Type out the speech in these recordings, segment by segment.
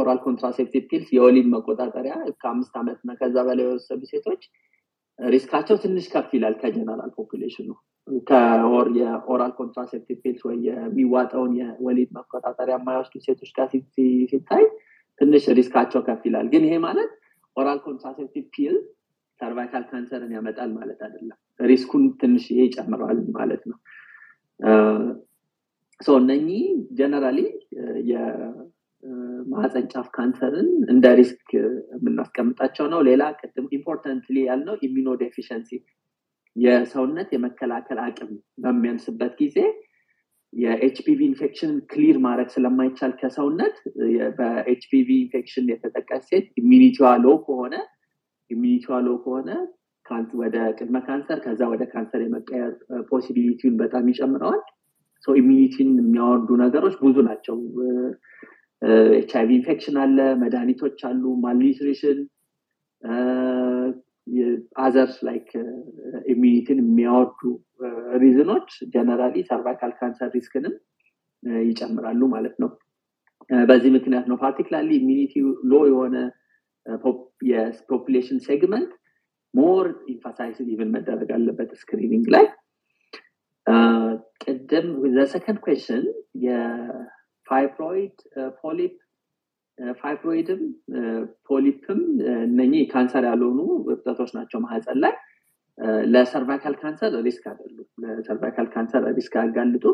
oral contraceptive pills የወሊድ መቆጣጠሪያ ከአምስት ዓመት እና ከዛ በላይ የወሰዱ ሴቶች risk ኣቸው ትንሽ ከፍ ይላል ከ general population ኑ። የ oral contraceptive pills ወይ የሚዋጠውን የወሊድ መቆጣጠሪያ የማይወስዱ ሴቶች ጋር ሲታይ ትንሽ risk ኣቸው ከፍ ይላል። ግን ይሄ ማለት oral contraceptive pill cervical cancer ን ያመጣል ማለት አይደለም። risk ኡን ትንሽ ይሄ ይጨምረዋል ማለት ነው። እነኚህ generally የማህፀን ጫፍ ካንሰርን እንደ risk የምናስቀምጣቸው ነው። ሌላ ቅድም importantly ያልነው immunodeficiency የሰውነት የመከላከል አቅም በሚያንስበት ጊዜ የ HPV infection clear ማድረግ ስለማይቻል ከሰውነት በ HPV infection የተጠቃች ሴት immunity ዋ low ከሆነ immunity ዋ low ከሆነ ወደ ቅድመ ካንሰር ከዛ ወደ ካንሰር የመቀየር possibility ውን በጣም ይጨምረዋል። immunity ን የሚያወርዱ ነገሮች ብዙ ናቸው ኤች አይቪ ኢንፌክሽን አለ መድኃኒቶች አሉ malnutrition others like immunity ን የሚያወርዱ reason ኖች generally cervical cancer risk ንም ይጨምራሉ ማለት ነው። በዚህ ምክንያት ነው particularly immunity low የሆነ የ population segment more emphasize even መደረግ አለበት screening ላይ። ቅድም ዘሰከንድ ኩዌሽን የፋይብሮይድ ፖሊፕ ፋይብሮይድም ፖሊፕም እነኚህ ካንሰር ያልሆኑ እብጠቶች ናቸው ማህፀን ላይ። ለ cervical cancer risk አይደሉ ለ cervical cancer risk ያጋልጡ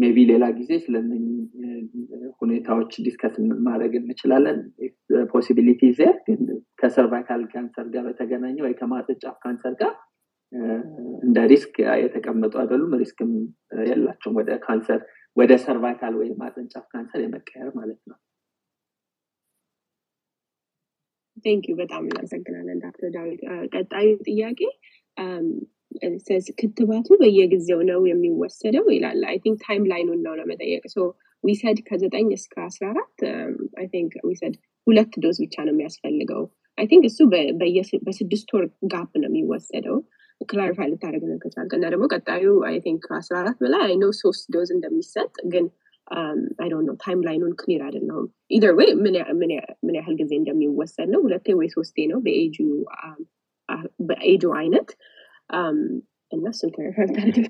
maybe ሌላ ጊዜ ስለ ሁኔታዎች discuss ማድረግ እንችላለን። possibility there ግን ከ cervical cancer ጋር በተገናኘ ወይ ጫፍ ካንሰር ጋር እንደ risk የተቀመጡ አይደሉም። risk ም የላቸውም ወደ ካንሰር ወደ cervical ወይ ማህፀን ጫፍ ካንሰር የመቀየር ማለት ነው። thank you በጣም እናመሰግናለን ዶክተር ዳዊት። ቀጣዩ ጥያቄ ክትባቱ በየጊዜው ነው የሚወሰደው ይላል። I think timeline ኑን ነው ለመጠየቅ። so we said ከዘጠኝ እስከ አስራ አራት I think we said ሁለት dose ብቻ ነው የሚያስፈልገው። I think እሱ በስድስት ወር gap ነው የሚወሰደው clarify ልታደረግልን ከቻልክ እና ደግሞ ቀጣዩ I think ከአስራ አራት በላይ አይ ነው ሶስት dose እንደሚሰጥ ግን I don't know timeline ኑን clear አይደለሁም. either ወይ ምን ያህል ጊዜ እንደሚወሰድ ነው። ሁለቴ ወይ ሶስቴ ነው በኤጁ በኤጁ አይነት። እና እሱን clarify ብታደርግ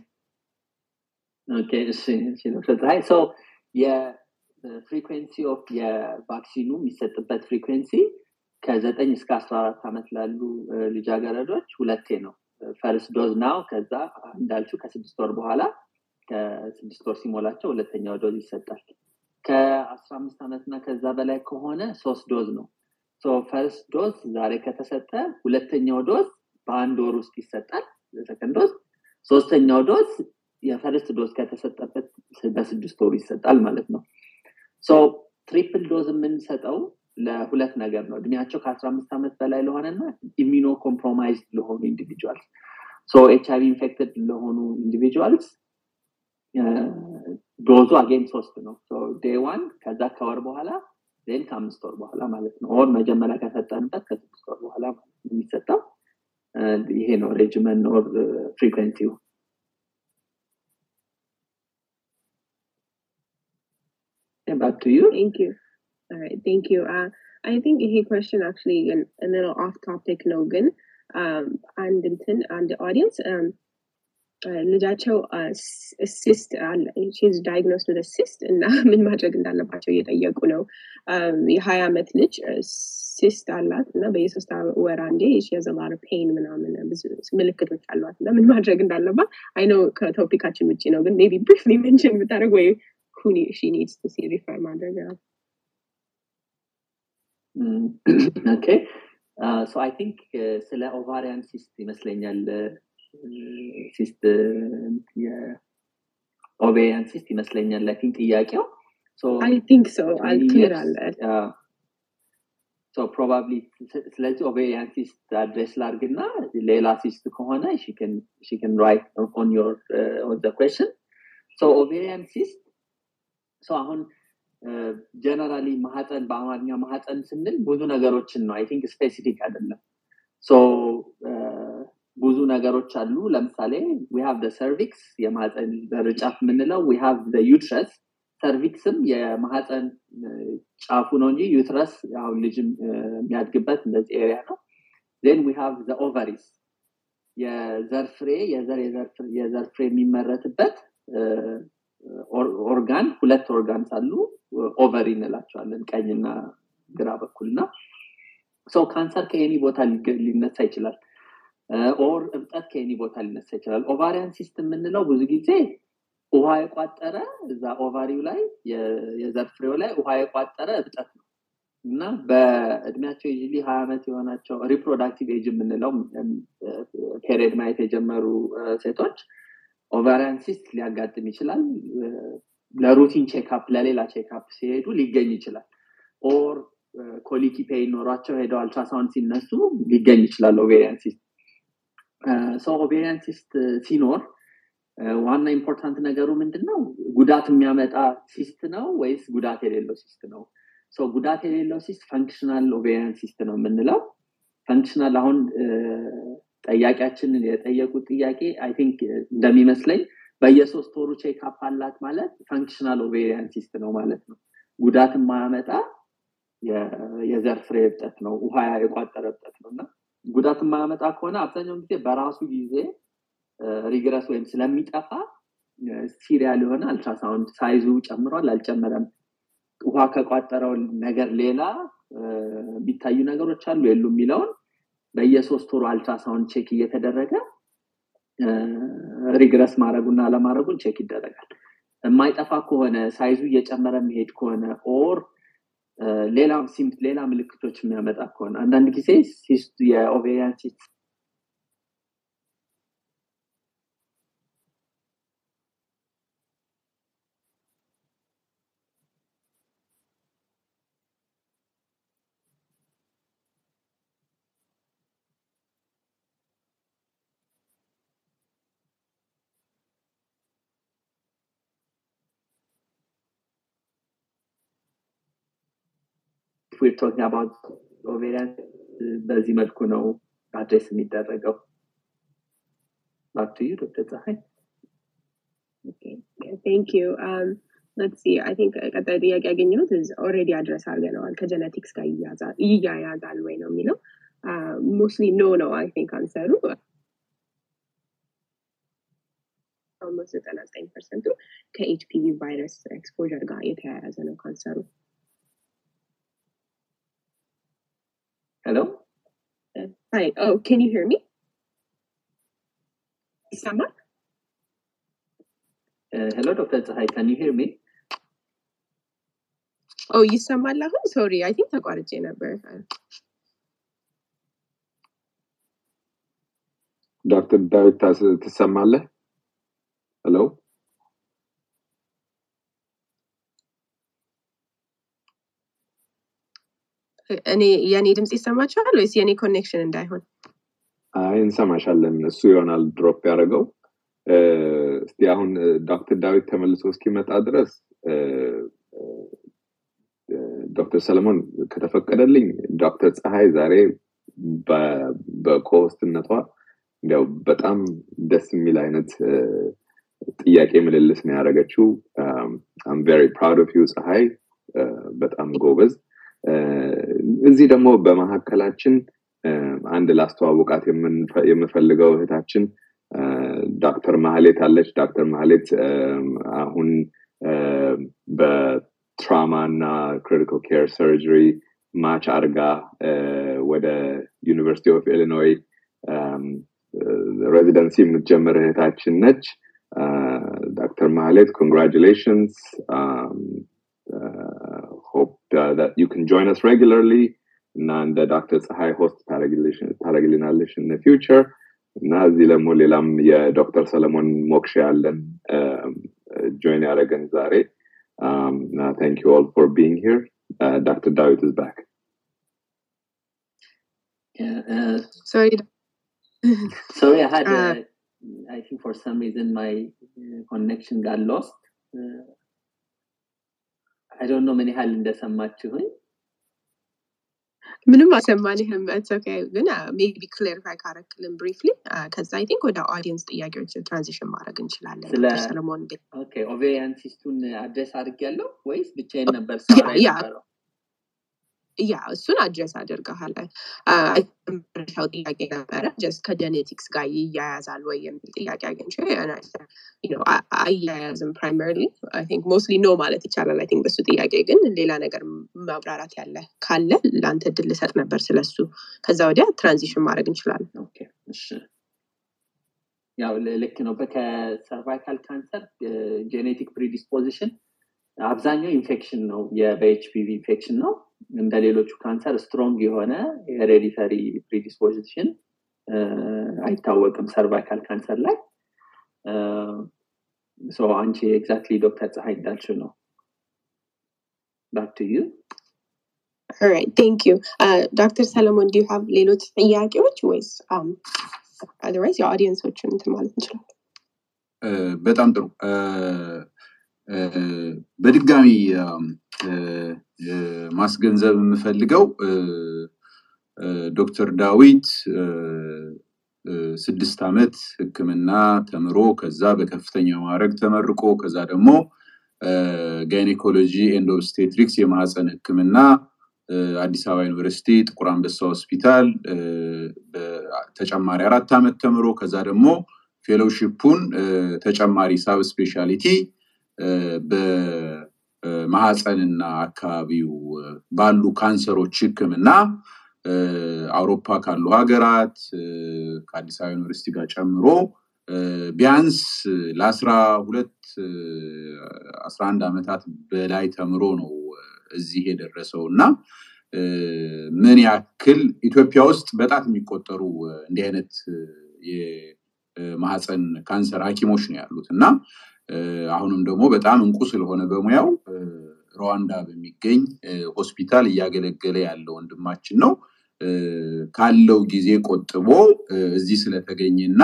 የ frequency of የ vaccine ኑ የሚሰጥበት frequency ከዘጠኝ እስከ አስራ አራት ዓመት ላሉ ልጃገረዶች ሁለቴ ነው first dose now ከዛ እንዳልችው ከስድስት ወር በኋላ ከስድስት ወር ሲሞላቸው ሁለተኛው dose ይሰጣል። ከአስራ አምስት እና ከዛ በላይ ከሆነ ሶስት dose ነው። first dose ዛሬ ከተሰጠ ሁለተኛው dose በአንድ ወር ውስጥ ይሰጣል second dose ሶስተኛው dose የ first dose ከተሰጠበት በስድስት ወሩ ይሰጣል ማለት ነው። triple dose የምንሰጠው ለሁለት ነገር ነው። እድሜያቸው ከአስራ አምስት ዓመት በላይ ለሆነና immunocompromised ለሆኑ individuals ኤች አይቪ infected ለሆኑ individuals dose ኡ again ሶስት ነው። day one ከዛ ከወር በኋላ then ከአምስት ወር በኋላ ማለት ነው። or መጀመሪያ ከሰጠንበት ከስድስት ወር በኋላ የሚሰጠው። ይሄ ነው regimen or frequency ው you. Thank you all right thank you. Uh, i think ይሄ question actually a little off topic ነው ግን አንድ እንትን አንድ audience ልጃቸው cyst she's diagnosed with a cyst እና ምን ማድረግ እንዳለባቸው እየጠየቁ ነው የሀያ ዓመት ልጅ cyst አላት እና በየሶስት ወር አንዴ የ the more pain ምናምን ብዙ ምልክቶች አሏት እና ምን ማድረግ እንዳለባት አይነው ከ topic ኣችን ውጭ ነው ግን be briefly mention ብታደረግ ወይ who need, she needs to see refer ማድረግ ነው okay so I think ስለ ovarian cyst ይመስለኛል cyst የ ovarian cyst ይመስለኛል I think ጥያቄው I think so unclear አለ probably ስለዚህ ovarian cyst address ላርግና ሌላ cyst ከሆነ she can write on your own question ovarian cyst አሁን generally ማህፀን በአማርኛ ማህፀን ስንል ብዙ ነገሮችን ነው። I think specific አይደለም። ብዙ ነገሮች አሉ። ለምሳሌ we have cervix የማህፀን በር ጫፍ የምንለው we have uterus cervix ም የማህፀን ጫፉ ነው እንጂ uterus አሁን ልጅም የሚያድግበት እንደዚህ area ነው። then we have ovaries የዘር ፍሬ የዘር ፍሬ የሚመረትበት ኦርጋን ሁለት organs አሉ። ovary እንላቸዋለን ቀኝና ግራ በኩል እና ሰው ካንሰር ከ any ቦታ ሊነሳ ይችላል። or እብጠት ከ any ቦታ ሊነሳ ይችላል። ovarian cyst የምንለው ብዙ ጊዜ ውሃ የቋጠረ እዛ ovaryው ላይ የዘር ፍሬው ላይ ውሃ የቋጠረ እብጠት ነው። እና በእድሜያቸው ዩዡሊ ሀያ ዓመት የሆናቸው reproductive age የምንለው period ማየት የጀመሩ ሴቶች ovarian cyst ሊያጋጥም ይችላል። ለ routine checkup ለሌላ checkup ሲሄዱ ሊገኝ ይችላል። or ኮሊቲ pain ኖሯቸው ሄደው አልትራሳውንድ ሲነሱ ሊገኝ ይችላል ovarian cyst። ሰው ovarian cyst ሲኖር ዋና important ነገሩ ምንድን ነው ጉዳት የሚያመጣ cyst ነው ወይስ ጉዳት የሌለው cyst ነው? ሰው ጉዳት የሌለው cyst functional ovarian cyst ነው የምንለው። functional አሁን ጠያቂያችንን የጠየቁት ጥያቄ I think እንደሚመስለኝ በየሶስት ወሩ checkup አላት ማለት functional ovarian cyst ነው ማለት ነው። ጉዳት የማያመጣ የዘር ፍሬ እብጠት ነው ውሃ የቋጠረ እብጠት ነው። እና ጉዳት የማያመጣ ከሆነ አብዛኛውን ጊዜ በራሱ ጊዜ regress ወይም ስለሚጠፋ serial የሆነ ultrasound sizeኡ ጨምሯል አልጨመረም። ውሃ ከቋጠረው ነገር ሌላ የሚታዩ ነገሮች አሉ የሉ የሚለውን በየሶስት ወሩ ultrasound check እየተደረገ regress ማድረጉና አለማድረጉን check ይደረጋል። የማይጠፋ ከሆነ sizeኡ እየጨመረ የሚሄድ ከሆነ ኦር ሌላ ምልክቶች የሚያመጣ ከሆነ አንዳንድ ጊዜ የኦቬሪያን ሲስት we're talking about ovarian በዚህ መልኩ ነው address የሚደረገው. back to you ዶክተር ፀሐይ thank you let's see. I think ቀጣይ ጥያቄ ያገኘሁት already address አድርገነዋል ከ genetics ጋር ይያያዛል ወይ ነው የሚለው? mostly no ነው I think answerኡ almost ዘጠና ዘጠኝ ፐርሰንቱ ከ HPV ቫይረስ exposure ጋር የተያያዘ ነው ካንሰሩ Hello? Uh, hi. Oh, can you hear me? Isama? Uh, hello, Dr. Zahai. Can you hear me? Oh, ይሰማል አሁን? ሶሪ አይ ቲንክ ተቋርጬ ነበር። ዶክተር ዳዊት ትሰማለህ? ሄሎ እኔ የእኔ ድምፅ ይሰማችኋል ወይስ የእኔ connection እንዳይሆን? አይ እንሰማሻለን። እሱ ይሆናል drop ያደረገው። እስቲ አሁን ዶክተር ዳዊት ተመልሶ እስኪመጣ ድረስ ዶክተር ሰለሞን ከተፈቀደልኝ ዶክተር ፀሐይ ዛሬ በ cohost ነቷ እንዲያው በጣም ደስ የሚል አይነት ጥያቄ ምልልስ ነው ያደረገችው። I'm very proud of you ፀሐይ፣ በጣም ጎበዝ። እዚህ ደግሞ በመካከላችን አንድ ላስተዋውቃት የምፈልገው እህታችን ዶክተር ማህሌት አለች። ዶክተር ማህሌት አሁን በ trauma እና critical care surgery match አርጋ ወደ ዩኒቨርሲቲ ኦፍ ኢሊኖይ residency የምትጀምር እህታችን ነች። ዶክተር ማህሌት congratulations hope that you can join us regularly እና እንደ ዶክተር ፀሐይ host ታደረግልናለሽ in the future እና እዚህ ደግሞ ሌላም የዶክተር ሰለሞን ሞክሼ ያለን join ያደረገን ዛሬ እና thank you all for being here uh, Dr. Dawit is back Yeah, uh, Sorry. sorry, I had, Uh, uh, I think for I don't know ምን ያህል እንደሰማችሁኝ። ምንም አልሰማንህም okay ግን maybe clarify ካረክልን briefly ከዛ I think ወደ audience ጥያቄዎች transition ማድረግ እንችላለን. ስለ- ዶክተር ሰለሞን እንዴት okay ovarian cystኡን address አድርጌያለሁ ወይስ ብቻዬን ነበር ሳወራ ያ- እሱን address አድርገሃል መጨረሻው ጥያቄ ነበረ just ከ genetics ጋር ይያያዛል ወይ የሚል ጥያቄ አግኝቼ አይያያዝም primarily I think mostly no ማለት ይቻላል። I think በሱ ጥያቄ ግን ሌላ ነገር ማብራራት ያለ ካለ ለአንተ እድል ልሰጥ ነበር ስለሱ። ከዛ ወዲያ transition ማድረግ እንችላለን። ያው ልክ ነው ከ cervical cancer genetic predisposition አብዛኛው ኢንፌክሽን ነው በ HPV infection ነው እንደ ሌሎቹ ካንሰር strong የሆነ hereditary predisposition አይታወቅም cervical cancer ላይ so አንቺ exactly ዶክተር ፀሐይ እንዳልችው ነው back to you Alright, thank you. Uh, Dr. Solomon, do you have ሌሎች ጥያቄዎች ወይስ otherwise የ audience ኦችን እንትን ማለት እንችላለን? በጣም ጥሩ በድጋሚ ማስገንዘብ የምፈልገው ዶክተር ዳዊት ስድስት ዓመት ህክምና ተምሮ ከዛ በከፍተኛ ማዕረግ ተመርቆ ከዛ ደግሞ gynecology and obstetrics ህክምና አዲስ አበባ ዩኒቨርሲቲ ጥቁር አንበሳ ሆስፒታል እ፣ በተጨማሪ አራት ዓመት ተምሮ ከዛ ደግሞ fellowship ኡን ተጨማሪ subspecialty በማህፀንና አካባቢው ባሉ ካንሰሮች ህክምና አውሮፓ ካሉ ሀገራት ከአዲስ አበባ ዩኒቨርሲቲ ጋር ጨምሮ ቢያንስ ለአስራ ሁለት አስራ አንድ ዓመታት በላይ ተምሮ ነው እዚህ የደረሰው እና ምን ያክል ኢትዮጵያ ውስጥ በጣት የሚቆጠሩ እንዲህ አይነት የማህፀን ካንሰር ሐኪሞች ነው ያሉት እና አሁንም ደግሞ በጣም እንቁ ስለሆነ በሙያው ሩዋንዳ በሚገኝ ሆስፒታል እያገለገለ ያለ ወንድማችን ነው። ካለው ጊዜ ቆጥቦ እዚህ ስለተገኘና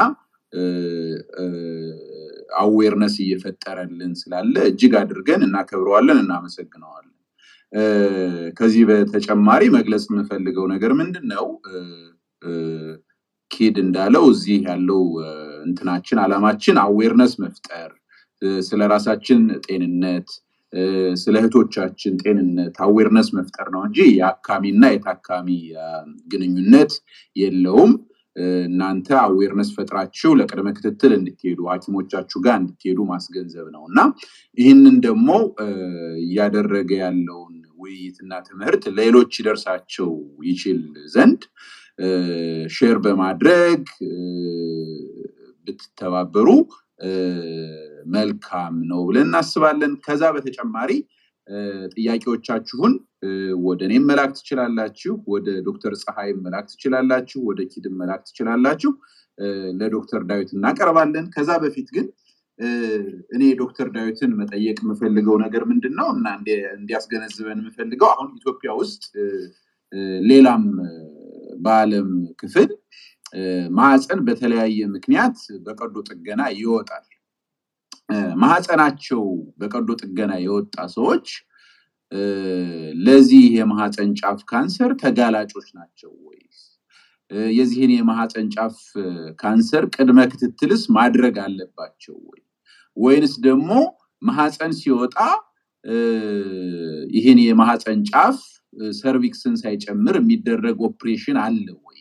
አዌርነስ እየፈጠረልን ስላለ እጅግ አድርገን እናከብረዋለን፣ እናመሰግነዋለን። ከዚህ በተጨማሪ መግለጽ የምፈልገው ነገር ምንድን ነው? ኪድ እንዳለው እዚህ ያለው እንትናችን አላማችን awareness መፍጠር ስለ ራሳችን ጤንነት ስለ እህቶቻችን ጤንነት awareness መፍጠር ነው እንጂ የአካሚና የታካሚ ግንኙነት የለውም። እናንተ awareness ፈጥራችሁ ለቅድመ ክትትል እንድትሄዱ ሐኪሞቻችሁ ጋር እንድትሄዱ ማስገንዘብ ነው እና ይህንን ደግሞ እያደረገ ያለውን ውይይትና ትምህርት ሌሎች ይደርሳቸው ይችል ዘንድ share በማድረግ ብትተባበሩ መልካም ነው ብለን እናስባለን። ከዛ በተጨማሪ ጥያቄዎቻችሁን ወደ እኔም መላክ ትችላላችሁ፣ ወደ ዶክተር ፀሐይም መላክ ትችላላችሁ፣ ወደ ኪድም መላክ ትችላላችሁ። ለዶክተር ዳዊት እናቀርባለን። ከዛ በፊት ግን እኔ ዶክተር ዳዊትን መጠየቅ የምፈልገው ነገር ምንድን ነው እና እንዲ- እንዲያስገነዝበን የምፈልገው አሁን ኢትዮጵያ ውስጥ ሌላም እ፣ በዓለም ክፍል ማህፀን በተለያየ ምክንያት በቀዶ ጥገና ይወጣል። ማህፀናቸው በቀዶ ጥገና የወጣ ሰዎች ለዚህ የማህፀን ጫፍ ካንሰር ተጋላጮች ናቸው ወይስ እ፣ የዚህን የማህፀን ጫፍ ካንሰር ቅድመ ክትትልስ ማድረግ አለባቸው ወይ ወይንስ ደግሞ ማህፀን ሲወጣ ይህን የማህፀን ጫፍ cervix ን ሳይጨምር የሚደረግ ኦፕሬሽን አለ ወይ?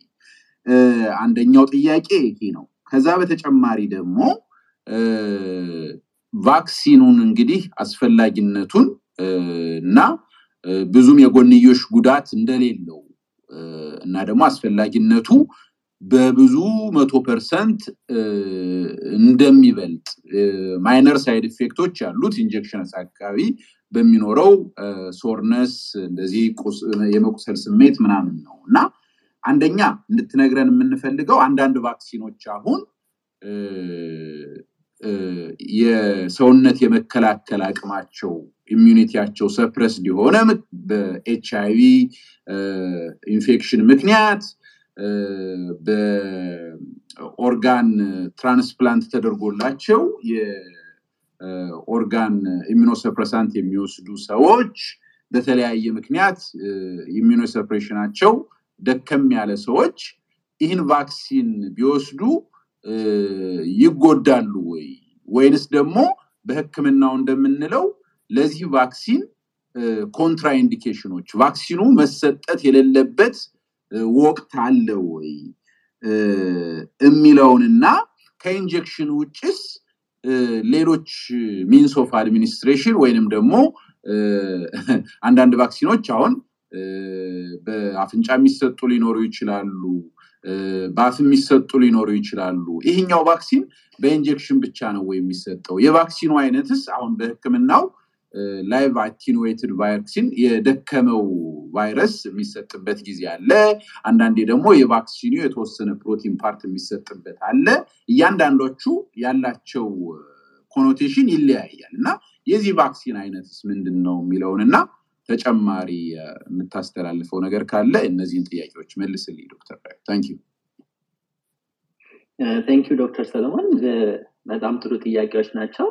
አንደኛው ጥያቄ ይሄ ነው። ከዛ በተጨማሪ ደግሞ vaccine ኡን እንግዲህ አስፈላጊነቱን እና ብዙም የጎንዮሽ ጉዳት እንደሌለው እና ደግሞ አስፈላጊነቱ በብዙ መቶ percent እንደሚበልጥ minor side effect ኦች ያሉት injection አካባቢ በሚኖረው soreness እንደዚህ የመቁሰል ስሜት ምናምን ነው እና አንደኛ እንድትነግረን የምንፈልገው አንዳንድ vaccine ኦች አሁን የሰውነት የመከላከል አቅማቸው immunity ያቸው suppressed የሆነ ምክ- በኤች አይቪ ኢንፌክሽን ምክንያት በ organ transplant ተደርጎላቸው የ organ immunosuppressant የሚወስዱ ሰዎች በተለያየ ምክንያት immunosuppression ኣቸው ደከም ያለ ሰዎች ይህን vaccine ቢወስዱ ይጎዳሉ ወይ? ወይንስ ደግሞ በህክምናው እንደምንለው ለዚህ vaccine contraindication ኦች vaccine ኡ መሰጠት የሌለበት ወቅት አለ ወይ? የሚለውንና ከ injection ውጭስ ሌሎች means of administration ወይንም ደግሞ አንዳንድ vaccine ኦች አሁን በአፍንጫ የሚሰጡ ሊኖሩ ይችላሉ በአፍ የሚሰጡ ሊኖሩ ይችላሉ። ይህኛው vaccine በ injection ብቻ ነው የሚሰጠው? የ vaccine ኡ አይነትስ አሁን በህክምናው live attenuated vaccine የደከመው ቫይረስ የሚሰጥበት ጊዜ አለ። አንዳንዴ ደግሞ የ vaccine ኡ የተወሰነ protein part የሚሰጥበት አለ። እያንዳንዶቹ ያላቸው connotation ይለያያል። እና የዚህ vaccine አይነትስ ምንድን ነው የሚለውን እና ተጨማሪ የምታስተላልፈው ነገር ካለ እነዚህን ጥያቄዎች መልስልኝ ዶክተር Thank Thank you ዶክተር ሰለሞን። በጣም ጥሩ ጥያቄዎች ናቸው።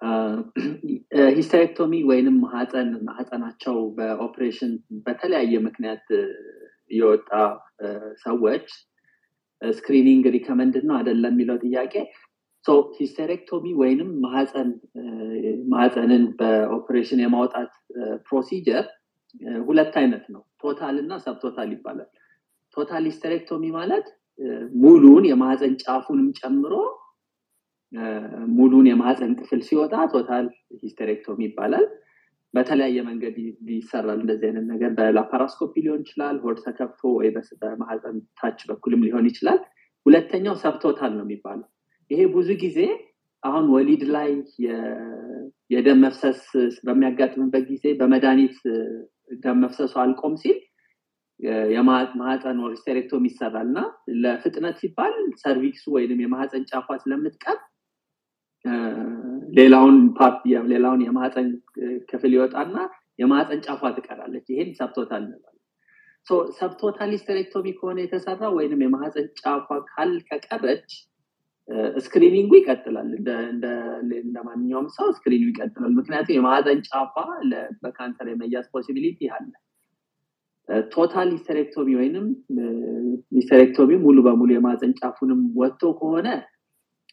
Hysterectomy ወይንም ማህፀን ማህፀናቸው በኦፕሬሽን በተለያየ ምክንያት የወጣ ሰዎች screening recommend ነው አይደለም የሚለው ጥያቄ hysterectomy ወይንም ማህፀንን በኦፕሬሽን የማውጣት procedure ሁለት አይነት ነው። Total እና subtotal ይባላል። Total hysterectomy ማለት ሙሉን የማህፀን ጫፉንም ጨምሮ ሙሉን የማህፀን ክፍል ሲወጣ total hysterectomy ይባላል። በተለያየ መንገድ ይሰራል እንደዚህ አይነት ነገር በ laparoscopy ሊሆን ይችላል ሆድ ተከፍቶ ወይ በማህፀን ታች በኩልም ሊሆን ይችላል። ሁለተኛው subtotal ነው የሚባለው ይሄ ብዙ ጊዜ አሁን ወሊድ ላይ የደም መፍሰስ በሚያጋጥምበት ጊዜ በመድኃኒት ደም መፍሰሱ አልቆም ሲል የማህፀን hysterectomy ይሰራል። እና ለፍጥነት ሲባል cervix ኡ ወይም የማህፀን ጫፏ ስለምትቀር ሌላውን part ሌላውን የማህፀን ክፍል ይወጣና የማህፀን ጫፏ ትቀራለች። ይሄን subtotal እንላለን subtotal hysterectomy ከሆነ የተሰራ ወይንም የማህፀን ጫፏ ካል ከቀረች Screening ኡ ይቀጥላል። እንደ ማንኛውም ሰው screen ኡ ይቀጥላል። ምክንያቱም የማህፀን ጫፏ በካንሰር የመያዝ possibility አለ። Total hysterectomy ወይንም hysterectomy ሙሉ በሙሉ የማህፀን ጫፉንም ወጥቶ ከሆነ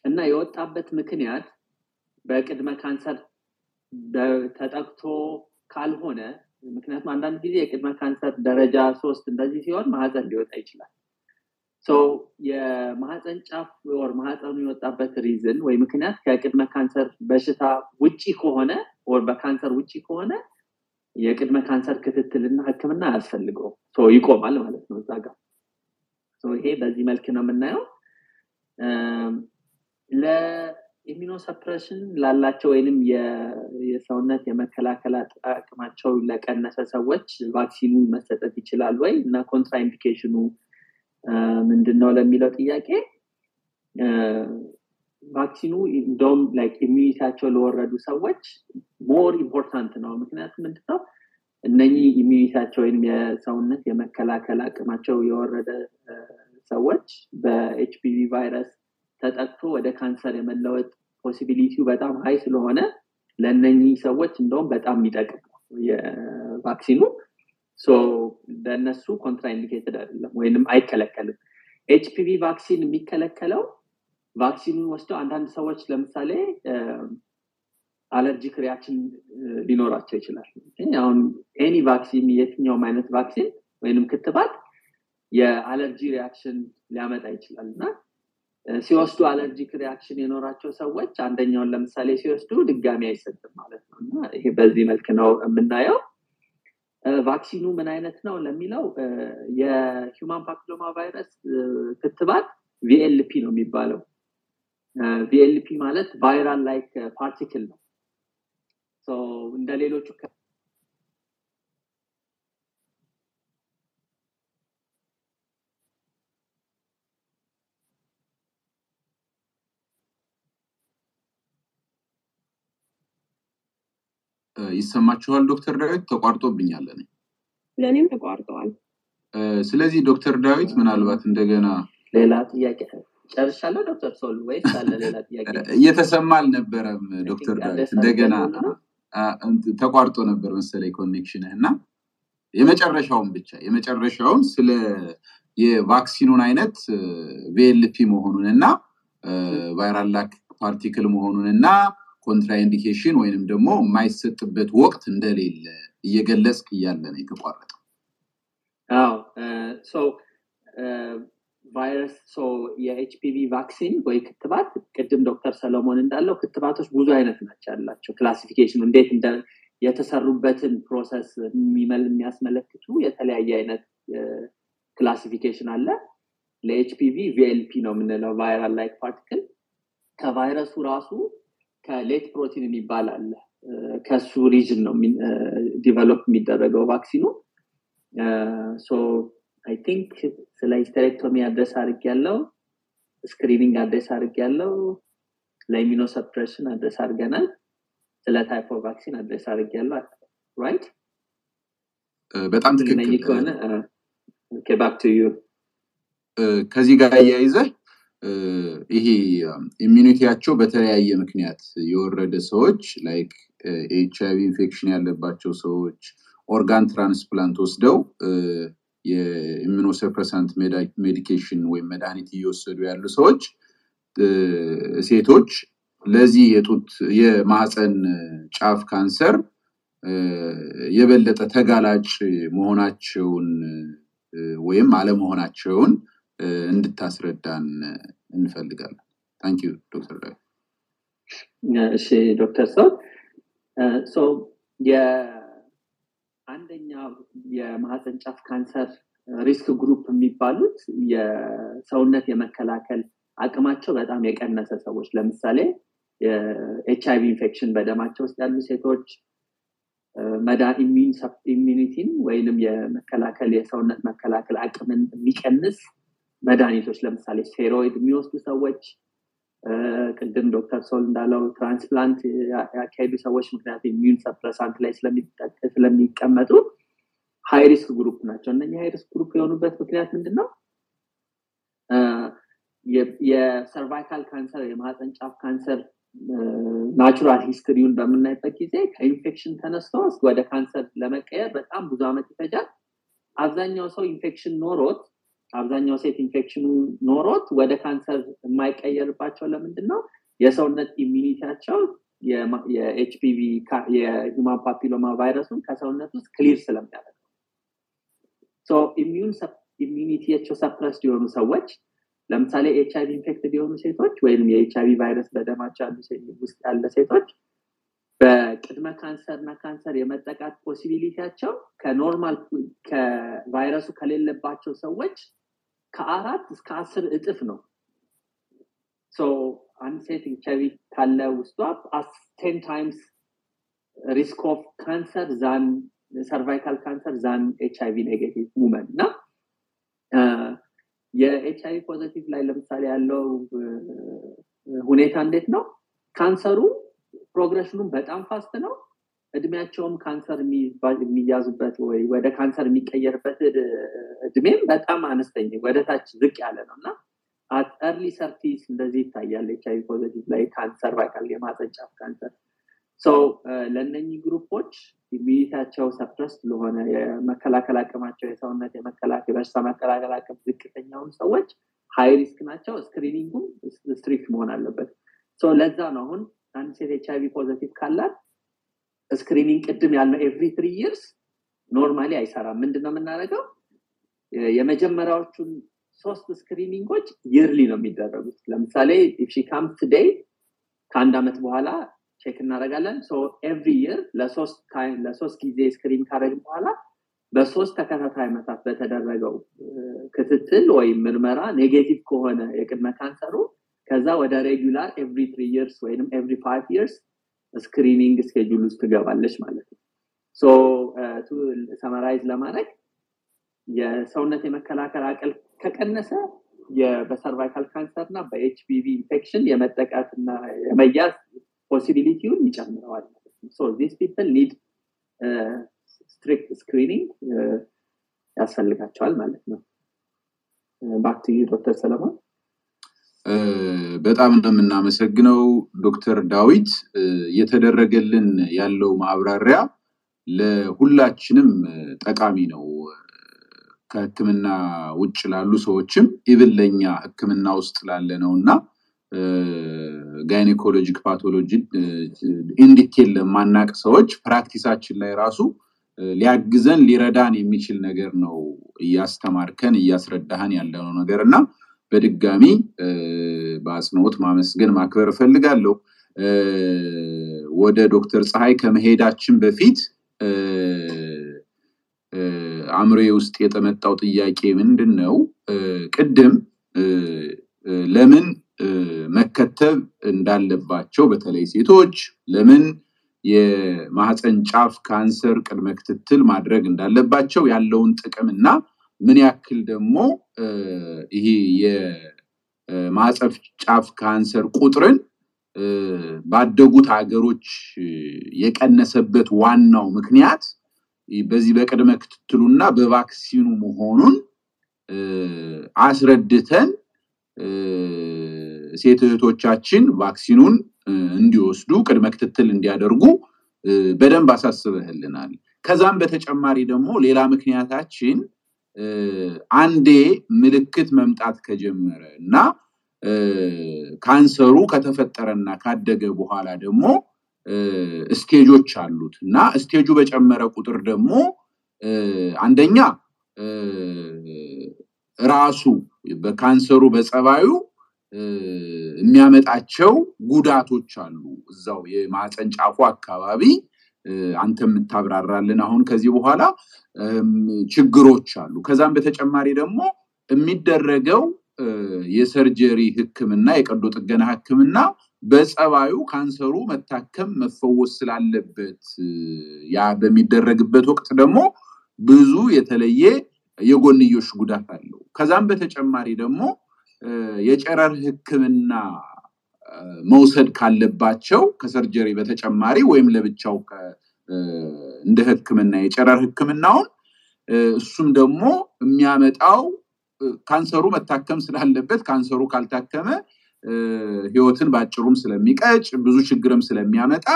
እና የወጣበት ምክንያት በቅድመ ካንሰር ተጠቅቶ ካልሆነ ምክንያቱም አንዳንድ ጊዜ የቅድመ ካንሰር ደረጃ ሶስት እንደዚህ ሲሆን ማህፀን ሊወጣ ይችላል የማህፀን ጫፍ ወር ማህፀኑ የወጣበት reason ወይ ምክንያት ከቅድመ ካንሰር በሽታ ውጪ ከሆነ ወር በካንሰር ውጪ ከሆነ የቅድመ ካንሰር ክትትልና ህክምና አያስፈልገው ይቆማል ማለት ነው እዛ ጋር። ይሄ በዚህ መልክ ነው የምናየው። ለ immunosuppression ላላቸው ወይንም የሰውነት የመከላከል አቅማቸው ለቀነሰ ሰዎች ቫክሲኑ መሰጠት ይችላል ወይ? እና contraindication ኑ ምንድን ነው ለሚለው ጥያቄ? ቫክሲኑ እንደውም immunity ያቸው ለወረዱ ሰዎች more important ነው። ምክንያቱም ምንድነው? እነኚህ immunity ያቸው ወይም የሰውነት የመከላከል አቅማቸው የወረደ ሰዎች በ HPV ቫይረስ ተጠቅቶ ወደ ካንሰር የመለወጥ possibility ው በጣም high ስለሆነ ለእነኚህ ሰዎች እንደውም በጣም የሚጠቅም ነው የቫክሲኑ ለእነሱ contraindicated አይደለም ወይንም አይከለከልም። HPV vaccine የሚከለከለው ቫክሲኑን ወስደው አንዳንድ ሰዎች ለምሳሌ allergic reaction ሊኖራቸው ይችላል። አሁን any vaccine የትኛውም አይነት ቫክሲን ወይንም ክትባት የአለርጂ reaction ሊያመጣ ይችላል። እና ሲወስዱ allergic reaction የኖራቸው ሰዎች አንደኛውን ለምሳሌ ሲወስዱ ድጋሚ አይሰጥም ማለት ነው። እና ይሄ በዚህ መልክ ነው የምናየው ቫክሲኑ ምን አይነት ነው ለሚለው የ human papilloma virus ክትባት VLP ነው የሚባለው። VLP ማለት viral like particle ነው። እንደ ሌሎቹ ይሰማችኋል? ዶክተር ዳዊት ተቋርጦብኛል እኔ። ለእኔም ተቋርጠዋል። ስለዚህ ዶክተር ዳዊት ምናልባት እንደገና ሌላ ጥያቄ ጨርሻለሁ ዶክተር ሶል ወይስ አለ ሌላ ጥያቄ? እየተሰማ አልነበረም ዶክተር ዳዊት እንደገና ተቋርጦ ነበር መሰለኝ connection ህ እና የመጨረሻውን ብቻ የመጨረሻውን ስለ የቫክሲኑን አይነት VLP መሆኑን እና viral like particle መሆኑን እና contraindication ወይንም ደግሞ የማይሰጥበት ወቅት እንደሌለ እየገለጽክ እያለ ነው የተቋረጠው። ቫይረስ የ HPV vaccine ወይ ክትባት ቅድም ዶክተር ሰለሞን እንዳለው ክትባቶች ብዙ አይነት ናቸው ያላቸው። classification ኑ እንዴት የተሰሩበትን process የሚያስመለክቱ የተለያየ አይነት classification አለ። ለ HPV VLP ነው የምንለው viral like particle ከቫይረሱ ራሱ ከ late protein የሚባል አለ። ከሱ region ነው develop የሚደረገው ቫክሲኑ። I think ስለ hysterectomy address አድርግ ያለው screening address አድርግ ያለው ለ immunosuppression address አድርገናል። ስለ of vaccine address አድርግ ያለው Right በጣም ትክክል። ከሆነ Back to you። ከዚህ ጋር እያይዘህ ይሄ immunity ያቸው በተለያየ ምክንያት የወረደ ሰዎች like HIV infection ያለባቸው ሰዎች organ transplant ወስደው የ immunosuppressant medication ወይም መድኃኒት እየወሰዱ ያሉ ሰዎች ሴቶች ለዚህ የጡት የማህፀን ጫፍ ካንሰር የበለጠ ተጋላጭ መሆናቸውን ወይም አለመሆናቸውን እንድታስረዳን እንፈልጋለን። Thank you ዶክተር ዳዊት። እሺ ዶክተር ሰው የአንደኛ የማህፀን ጫፍ ካንሰር risk group የሚባሉት የሰውነት የመከላከል አቅማቸው በጣም የቀነሰ ሰዎች ለምሳሌ የ HIV infection በደማቸው ውስጥ ያሉ ሴቶች መዳ immunity ን ወይንም የመከላከል የሰውነት መከላከል አቅምን የሚቀንስ መድኃኒቶች ለምሳሌ ስቴሮይድ የሚወስዱ ሰዎች ቅድም ዶክተር ሶል እንዳለው transplant ያካሄዱ ሰዎች ምክንያት immunosuppressant ላይ ስለሚቀመጡ High risk group ናቸው። እነ high risk group የሆኑበት ምክንያት ምንድን ነው የ cervical cancer የማህፀን ጫፍ ካንሰር natural history ውን በምናይበት ጊዜ ከኢንፌክሽን ተነስቶ ወደ ካንሰር ለመቀየር በጣም ብዙ ዓመት ይፈጃል። አብዛኛው ሰው ኢንፌክሽን ኖሮት አብዛኛው ሴት ኢንፌክሽኑ ኖሮት ወደ ካንሰር የማይቀየርባቸው ለምንድን ነው የሰውነት immunity ያቸው የ HPV የ human papilloma ቫይረሱን ከሰውነት ውስጥ clear ስለሚያደርግ immunity ያቸው suppressed የሆኑ ሰዎች ለምሳሌ HIV infected የሆኑ ሴቶች ወይም የ H ቫይረስ በደማቸው ውስጥ ያለ ሴቶች በቅድመ ካንሰር እና ካንሰር የመጠቃት possibility ያቸው ከ normal ከቫይረሱ ከሌለባቸው ሰዎች ከአራት እስከ አስር እጥፍ ነው። አንድ ሴት ኤች አይቪ ካለ ውስጧ ten times risk of cancer than cervical cancer than HIV negative women እና የ HIV positive ላይ ለምሳሌ ያለው ሁኔታ እንዴት ነው? ካንሰሩ progression ኑም በጣም fast ነው እድሜያቸውም ካንሰር የሚያዙበት ወይ ወደ ካንሰር የሚቀየርበት እድሜም በጣም አነስተኛ ወደ ታች ዝቅ ያለ ነው። እና early thirties እንደዚህ ይታያል። H positive ላይ cancer cervical የማፀን ጫፍ ካንሰር ለእነኚህ group ኦች immunity ያቸው suppress ለሆነ የመከላከል አቅማቸው የሰውነት የመከላከል በሽታ መከላከል አቅም ዝቅተኛውን ሰዎች high risk ናቸው። screening ኡም strict መሆን አለበት። ለዛ ነው አሁን አንድ ሴት HIV positive ካላት screening ቅድም ያልነው every three years normally አይሰራም። ምንድነው የምናደርገው? የመጀመሪያዎቹን ሶስት screening ኦች yearly ነው የሚደረጉት። ለምሳሌ if she comes today ከአንድ ዓመት በኋላ check እናደረጋለን every year ለሶስት ጊዜ screen ካደረግን በኋላ በሶስት ተከታታይ ዓመታት በተደረገው ክትትል ወይም ምርመራ negative ከሆነ የቅድመ ካንሰሩ ከዛ ወደ regular every three years ወይም every five years screening schedule ውስጥ ትገባለች ማለት ነው። summarize ለማድረግ የሰውነት የመከላከል አቅም ከቀነሰ በ cervical cancer እና በ HPV infection የመጠቃት እና የመያዝ possibility ውን ይጨምረዋል ማለት people need strict screening ያስፈልጋቸዋል ማለት ነው። ባክ ዶክተር ሰለሞን በጣም ነው የምናመሰግነው ዶክተር ዳዊት እየተደረገልን ያለው ማብራሪያ ለሁላችንም ጠቃሚ ነው። ከህክምና ውጭ ላሉ ሰዎችም even ለኛ ህክምና ውስጥ ላለ ነው እና gynecologic pathology in detail ለማናቅ ሰዎች practice ኣችን ላይ ራሱ ሊያግዘን ሊረዳን የሚችል ነገር ነው እያስተማርከን እያስረዳህን ያለነው ነገር እና በድጋሚ በአጽንኦት ማመስገን ማክበር እፈልጋለሁ። ወደ ዶክተር ፀሐይ ከመሄዳችን በፊት አእምሮዬ ውስጥ የተመጣው ጥያቄ ምንድን ነው? ቅድም ለምን መከተብ እንዳለባቸው በተለይ ሴቶች ለምን የማህፀን ጫፍ ካንሰር ቅድመ ክትትል ማድረግ እንዳለባቸው ያለውን ጥቅም እና ምን ያክል ደግሞ ይሄ የማህፀን ጫፍ ካንሰር ቁጥርን ባደጉት ሀገሮች የቀነሰበት ዋናው ምክንያት በዚህ በቅድመ ክትትሉና በቫክሲኑ መሆኑን አስረድተን ሴት እህቶቻችን ቫክሲኑን እንዲወስዱ ቅድመ ክትትል እንዲያደርጉ በደንብ አሳስበህልናል። ከዛም በተጨማሪ ደግሞ ሌላ ምክንያታችን አንዴ ምልክት መምጣት ከጀመረ እና ካንሰሩ ከተፈጠረና ካደገ በኋላ ደግሞ ስቴጆች አሉት እና ስቴጁ በጨመረ ቁጥር ደግሞ አንደኛ ራሱ በካንሰሩ በጸባዩ የሚያመጣቸው ጉዳቶች አሉ። እዛው የማህፀን ጫፉ አካባቢ አንተ የምታብራራልን አሁን ከዚህ በኋላ ችግሮች አሉ። ከዛም በተጨማሪ ደግሞ የሚደረገው የሰርጀሪ ህክምና የቀዶ ጥገና ህክምና በጸባዩ ካንሰሩ መታከም መፈወስ ስላለበት ያ በሚደረግበት ወቅት ደግሞ ብዙ የተለየ የጎንዮሽ ጉዳት አለው። ከዛም በተጨማሪ ደግሞ የጨረር ህክምና መውሰድ ካለባቸው ከሰርጀሪ በተጨማሪ ወይም ለብቻው እንደ ህክምና የጨረር ህክምናውን እሱም ደግሞ የሚያመጣው ካንሰሩ መታከም ስላለበት ካንሰሩ ካልታከመ ህይወትን በአጭሩም ስለሚቀጭ ብዙ ችግርም ስለሚያመጣ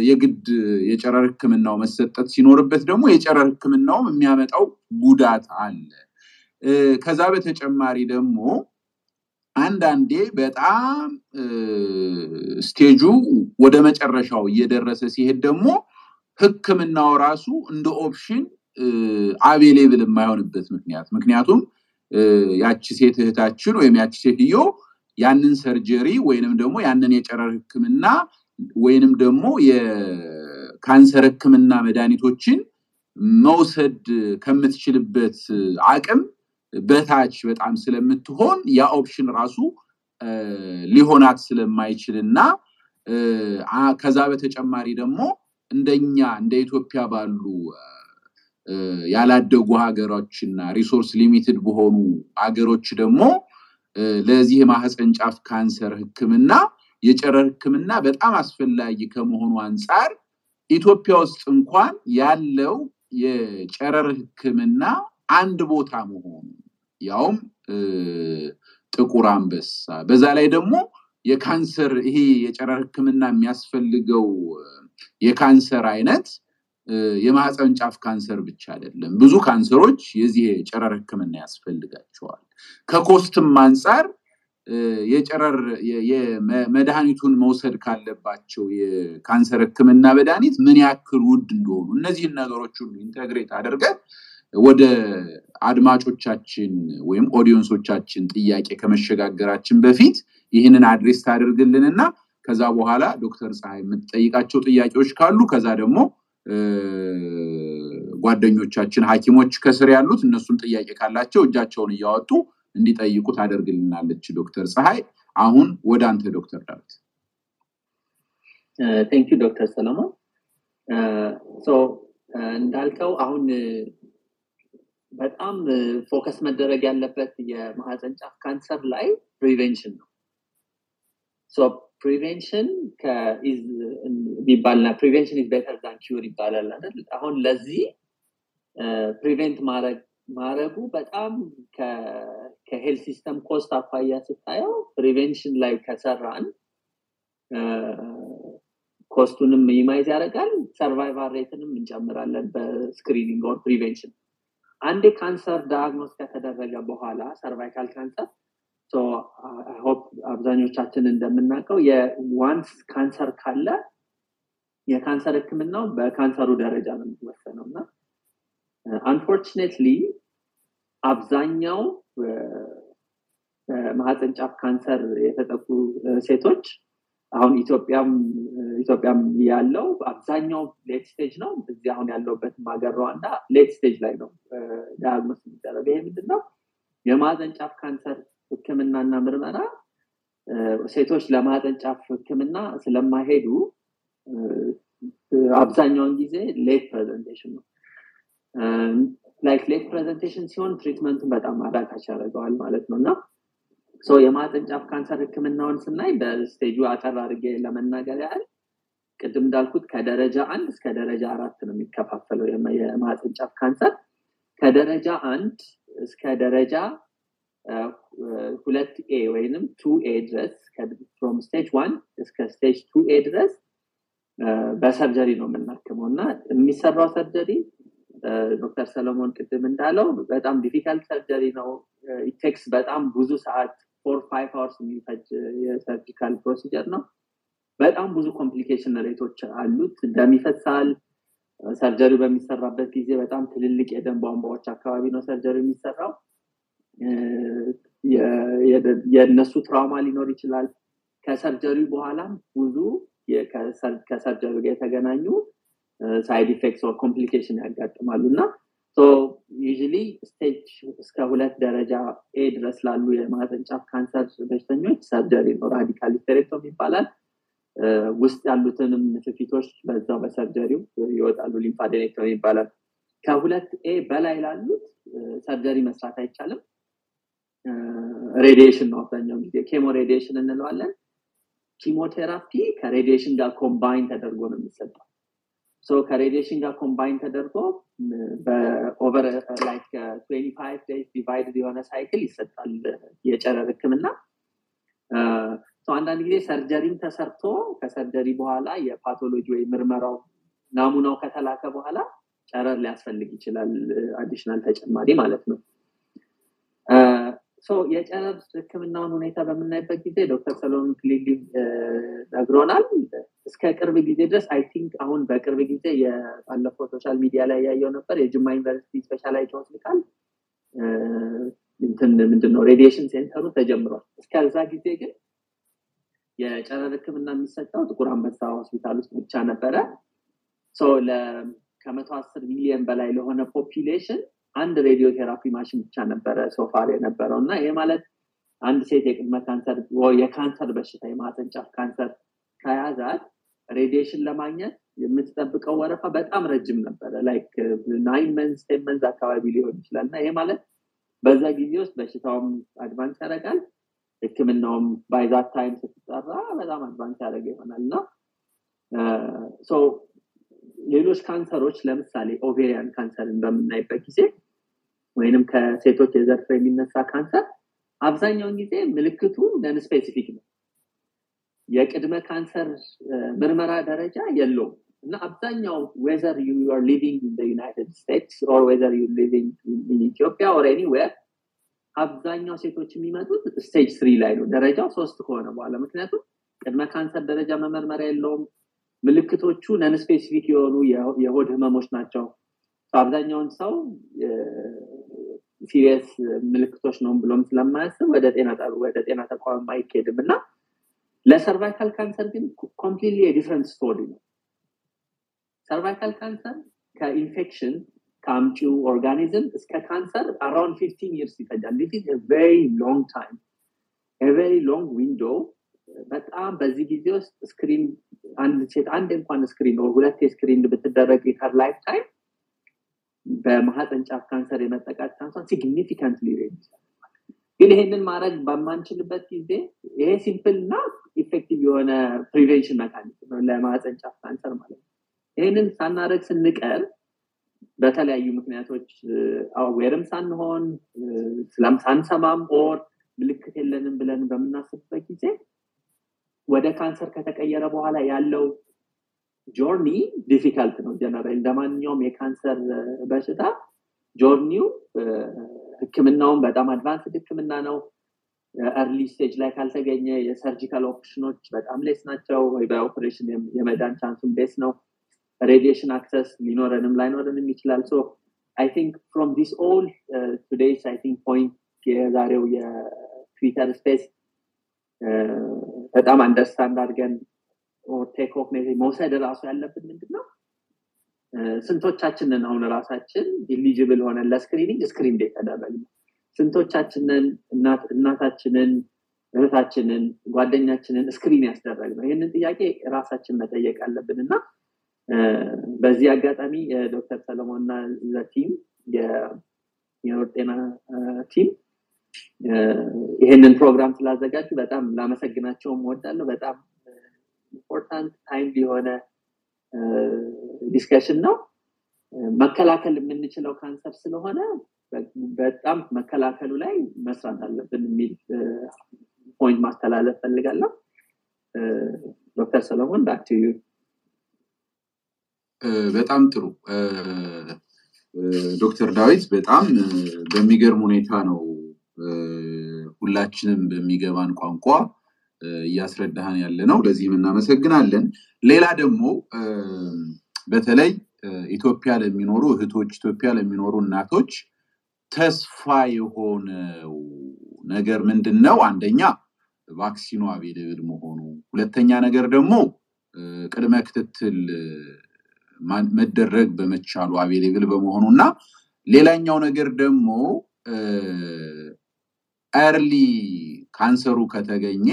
የግድ የጨረር ህክምናው መሰጠት ሲኖርበት ደግሞ የጨረር ህክምናውም የሚያመጣው ጉዳት አለ። ከዛ በተጨማሪ ደግሞ አንዳንዴ በጣም stage ኡ ወደ መጨረሻው እየደረሰ ሲሄድ ደግሞ ህክምናው ራሱ እንደ option available የማይሆንበት ምክንያት። ምክንያቱም ያቺ ሴት እህታችን ወይም ያቺ ሴትዮ ያንን surgery ወይንም ደግሞ ያንን የጨረር ህክምና ወይንም ደግሞ የካንሰር ህክምና መድኃኒቶችን መውሰድ ከምትችልበት አቅም በታች በጣም ስለምትሆን ያ option ራሱ ሊሆናት ስለማይችል እና ከዛ በተጨማሪ ደግሞ እንደኛ እንደ ኢትዮጵያ ባሉ ያላደጉ ሀገሮችና resource limited በሆኑ ሀገሮች ደግሞ ለዚህ የማህፀን ጫፍ ካንሰር ህክምና የጨረር ህክምና በጣም አስፈላጊ ከመሆኑ አንጻር ኢትዮጵያ ውስጥ እንኳን ያለው የጨረር ህክምና አንድ ቦታ መሆኑ ያውም ጥቁር አንበሳ በዛ ላይ ደግሞ የካንሰር ይሄ የጨረር ህክምና የሚያስፈልገው የካንሰር አይነት የማህፀን ጫፍ ካንሰር ብቻ አይደለም። ብዙ ካንሰሮች የዚህ የጨረር ህክምና ያስፈልጋቸዋል። ከኮስትም አንጻር የጨረር መድኃኒቱን መውሰድ ካለባቸው የካንሰር ህክምና መድኃኒት ምን ያክል ውድ እንደሆኑ እነዚህን ነገሮች ሁሉ integrate አድርገን ወደ አድማጮቻችን ወይም audience ኦቻችን ጥያቄ ከመሸጋገራችን በፊት ይህንን address ታደርግልንና ከዛ በኋላ ዶክተር ፀሐይ የምትጠይቃቸው ጥያቄዎች ካሉ ከዛ ደግሞ ጓደኞቻችን ሐኪሞች ከስር ያሉት እነሱም ጥያቄ ካላቸው እጃቸውን እያወጡ እንዲጠይቁ ታደርግልናለች ዶክተር ፀሐይ። አሁን ወደ አንተ ዶክተር ዳዊት። thank ዶክተር ሰለሞን። እንዳልከው አሁን በጣም focus መደረግ ያለበት የማህፀን ጫፍ ካንሰር ላይ prevention ነው። prevention ቢባልና prevention is better than cure ይባላል አይደል? አሁን ለዚህ prevent ማድረጉ በጣም ከ health system cost አኳያ ስታየው prevention ላይ ከሰራን cost ኡንም minimize ያደርጋል survival rate ንም እንጨምራለን በ screening or prevention አንዴ ካንሰር diagnose ከተደረገ በኋላ cervical cancer hope አብዛኞቻችን እንደምናውቀው የ once cancer ካለ የካንሰር ህክምናው በካንሰሩ ደረጃ ነው የሚወሰነው። እና unfortunately አብዛኛው ማህፀን ጫፍ ካንሰር የተጠቁ ሴቶች አሁን ኢትዮጵያም ኢትዮጵያም ያለው አብዛኛው late stage ነው። እዚህ አሁን ያለውበትም ሀገር ሩዋንዳ late stage ላይ ነው diagnose የሚደረገ ይሄ ምንድን ነው የማህፀን ካንሰር ህክምናና ምርመራ ሴቶች ለማህፀን ህክምና ስለማይሄዱ አብዛኛውን ጊዜ late presentation ነው። like late presentation ሲሆን treatment ኡን በጣም አዳጋች ያደርገዋል ማለት ነው። እና የማህፀን ጫፍ ካንሰር ህክምናውን ስናይ በ stage ኡ አጠር አድርጌ ለመናገር ያህል ቅድም እንዳልኩት ከደረጃ አንድ እስከ ደረጃ አራት ነው የሚከፋፈለው የማህፀን ጫፍ ካንሰር። ከደረጃ አንድ እስከ ደረጃ ሁለት A ወይንም two A ድረስ from stage one እስከ stage two A ድረስ በ surgery ነው የምናክመው እና የሚሰራው surgery ዶክተር ሰለሞን ቅድም እንዳለው በጣም difficult surgery ነው። it takes በጣም ብዙ ሰዓት four five hours የሚፈጅ የ surgical procedure ነው። በጣም ብዙ complication rate ኦች አሉት። ደም ይፈሳል። surgery በሚሰራበት ጊዜ በጣም ትልልቅ የደም ቧንቧዎች አካባቢ ነው surgery የሚሰራው። የእነሱ trauma ሊኖር ይችላል። ከ surgery በኋላም ብዙ ከ surgery ጋር የተገናኙ side effects complication ያጋጥማሉ እና usually stage እስከ ሁለት ደረጃ A ድረስ ላሉ የማህፀን ጫፍ ካንሰር በሽተኞች surgery ነው። radical hysterectomy ይባላል። ውስጥ ያሉትንም ንፍፊቶች በዛው በ surgery ው ይወጣሉ። lymphadenectomy ይባላል። ከሁለት A በላይ ላሉት surgery መስራት አይቻልም። radiation ነው አብዛኛው ጊዜ። chemo radiation እንለዋለን። chemotherapy ከ radiation ጋር combine ተደርጎ ነው የሚሰጠው ከ radiation ጋር combine ተደርጎ በ over like days divided የሆነ cycle ይሰጣል የጨረር ህክምና። አንዳንድ ጊዜ surgery ም ተሰርቶ ከ surgery በኋላ የ pathology ወይ ምርመራው ናሙናው ከተላከ በኋላ ጨረር ሊያስፈልግ ይችላል additional ተጨማሪ ማለት ነው የጨረር ህክምናውን ሁኔታ በምናይበት ጊዜ ዶክተር ሰሎሞን ክሊሊ ነግሮናል። እስከ ቅርብ ጊዜ ድረስ I think አሁን በቅርብ ጊዜ ባለፈው social media ላይ ያየው ነበር። የጅማ ዩኒቨርሲቲ specialized ሆስፒታል ምንድነው radiation center ኡ ተጀምሯል። እስከዛ ጊዜ ግን የጨረር ህክምና የሚሰጠው ጥቁር አንበሳ ሆስፒታል ውስጥ ብቻ ነበረ። ከመቶ አስር ሚሊዮን በላይ ለሆነ population አንድ radiotherapy machine ብቻ ነበረ so far የነበረው እና ይሄ ማለት አንድ ሴት የቅድመ ካንሰር የካንሰር በሽታ የማህፀን ጫፍ ካንሰር ከያዛት radiation ለማግኘት የምትጠብቀው ወረፋ በጣም ረጅም ነበረ። like nine months ten months አካባቢ ሊሆን ይችላል። እና ይሄ ማለት በዛ ጊዜ ውስጥ በሽታውም advance ያደርጋል ህክምናውም ባይዛት ታይም ስትጠራ በጣም advance ያደረገ ይሆናል። እና ሌሎች ካንሰሮች ለምሳሌ ovarian ካንሰርን በምናይበት ጊዜ ወይንም ከሴቶች የዘር የሚነሳ ካንሰር አብዛኛውን ጊዜ ምልክቱ non specific ነው። የቅድመ ካንሰር ምርመራ ደረጃ የለውም። እና አብዛኛው whether you are living in United States or whether you living in Ethiopia or anywhere አብዛኛው ሴቶች የሚመጡት stage three ላይ ነው። ደረጃው ሶስት ከሆነ በኋላ። ምክንያቱም ቅድመ ካንሰር ደረጃ መመርመሪያ የለውም ምልክቶቹ non specific የሆኑ የሆድ ህመሞች ናቸው። አብዛኛውን ሰው serious ምልክቶች ነው ብሎም ስለማያስብ ወደ ጤና ተቋም አይኬድም እና ለ cervical cancer ግን completely የ different story ነው። cervical cancer ከ infection ከአምጪው organism እስከ ካንሰር around fifteen years ይፈጃል። very long time very long window በጣም በዚህ ጊዜ ውስጥ screen አንድ ሴት አንድ እንኳን screen ሁለት screen ብትደረግ የ her lifetime በማህፀን ጫፍ ካንሰር የመጠቃት chance ኧዋን significantly red ግን ይሄንን ማድረግ በማንችልበት ጊዜ ይሄ simple እና effective የሆነ prevention mechanism ነው ለማህፀን ጫፍ ካንሰር ማለት ነው። ይህንን ሳናደረግ ስንቀር በተለያዩ ምክንያቶች aware ም ሳንሆን ስለም ሳንሰማም or ምልክት የለንም ብለን በምናስብበት ጊዜ ወደ ካንሰር ከተቀየረ በኋላ ያለው journey difficult ነው ጀነራል። እንደ ማንኛውም የካንሰር በሽታ journey ው ህክምናውን በጣም advanced ህክምና ነው። early stage ላይ ካልተገኘ የ surgical option ኦች በጣም less ናቸው። ወይ በኦፕሬሽን የመዳን chance ኡም less ነው። radiation access ሊኖረንም ላይኖረንም ይችላል። so I think from this all today's I think point የዛሬው የትዊተር space በጣም understand አድርገን take off መውሰድ ራሱ ያለብን ምንድን ነው ስንቶቻችንን አሁን ራሳችን eligible ሆነን ለ screening screen የተደረግ ነው ስንቶቻችንን እናታችንን እህታችንን ጓደኛችንን screen ያስደረግ ነው ይህንን ጥያቄ ራሳችን መጠየቅ አለብን እና በዚህ አጋጣሚ የዶክተር ሰለሞንና the team የኖር ጤና team ይህንን ፕሮግራም ስላዘጋጁ በጣም ላመሰግናቸውም ወዳለሁ በጣም important time የሆነ discussion ነው። መከላከል የምንችለው ካንሰር ስለሆነ በጣም መከላከሉ ላይ መስራት አለብን የሚል point ማስተላለፍ ፈልጋለሁ ዶክተር ሰለሞን back በጣም ጥሩ። ዶክተር ዳዊት በጣም በሚገርም ሁኔታ ነው ሁላችንም በሚገባን ቋንቋ እያስረዳህን ያለ ነው ለዚህም እናመሰግናለን። ሌላ ደግሞ በተለይ ኢትዮጵያ ለሚኖሩ እህቶች ኢትዮጵያ ለሚኖሩ እናቶች ተስፋ የሆነው ነገር ምንድን ነው አንደኛ ቫክሲኑ አቬሌብል መሆኑ ሁለተኛ ነገር ደግሞ ቅድመ ክትትል መደረግ በመቻሉ available በመሆኑ እና ሌላኛው ነገር ደግሞ early ካንሰሩ ከተገኘ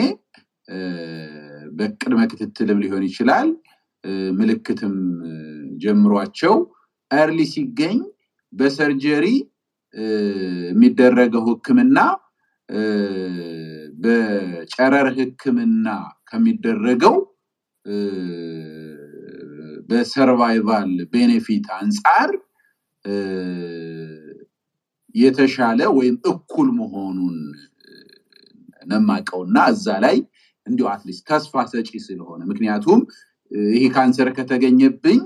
በቅድመ ክትትልም ሊሆን ይችላል ምልክትም ጀምሯቸው early ሲገኝ በ surgery የሚደረገው ህክምና በጨረር ህክምና ከሚደረገው በ survival benefit አንጻር የተሻለ ወይም እኩል መሆኑን ነው ማውቀው እና እዛ ላይ እንዲሁ at least ተስፋ ሰጪ ስለሆነ። ምክንያቱም ይሄ ካንሰር ከተገኘብኝ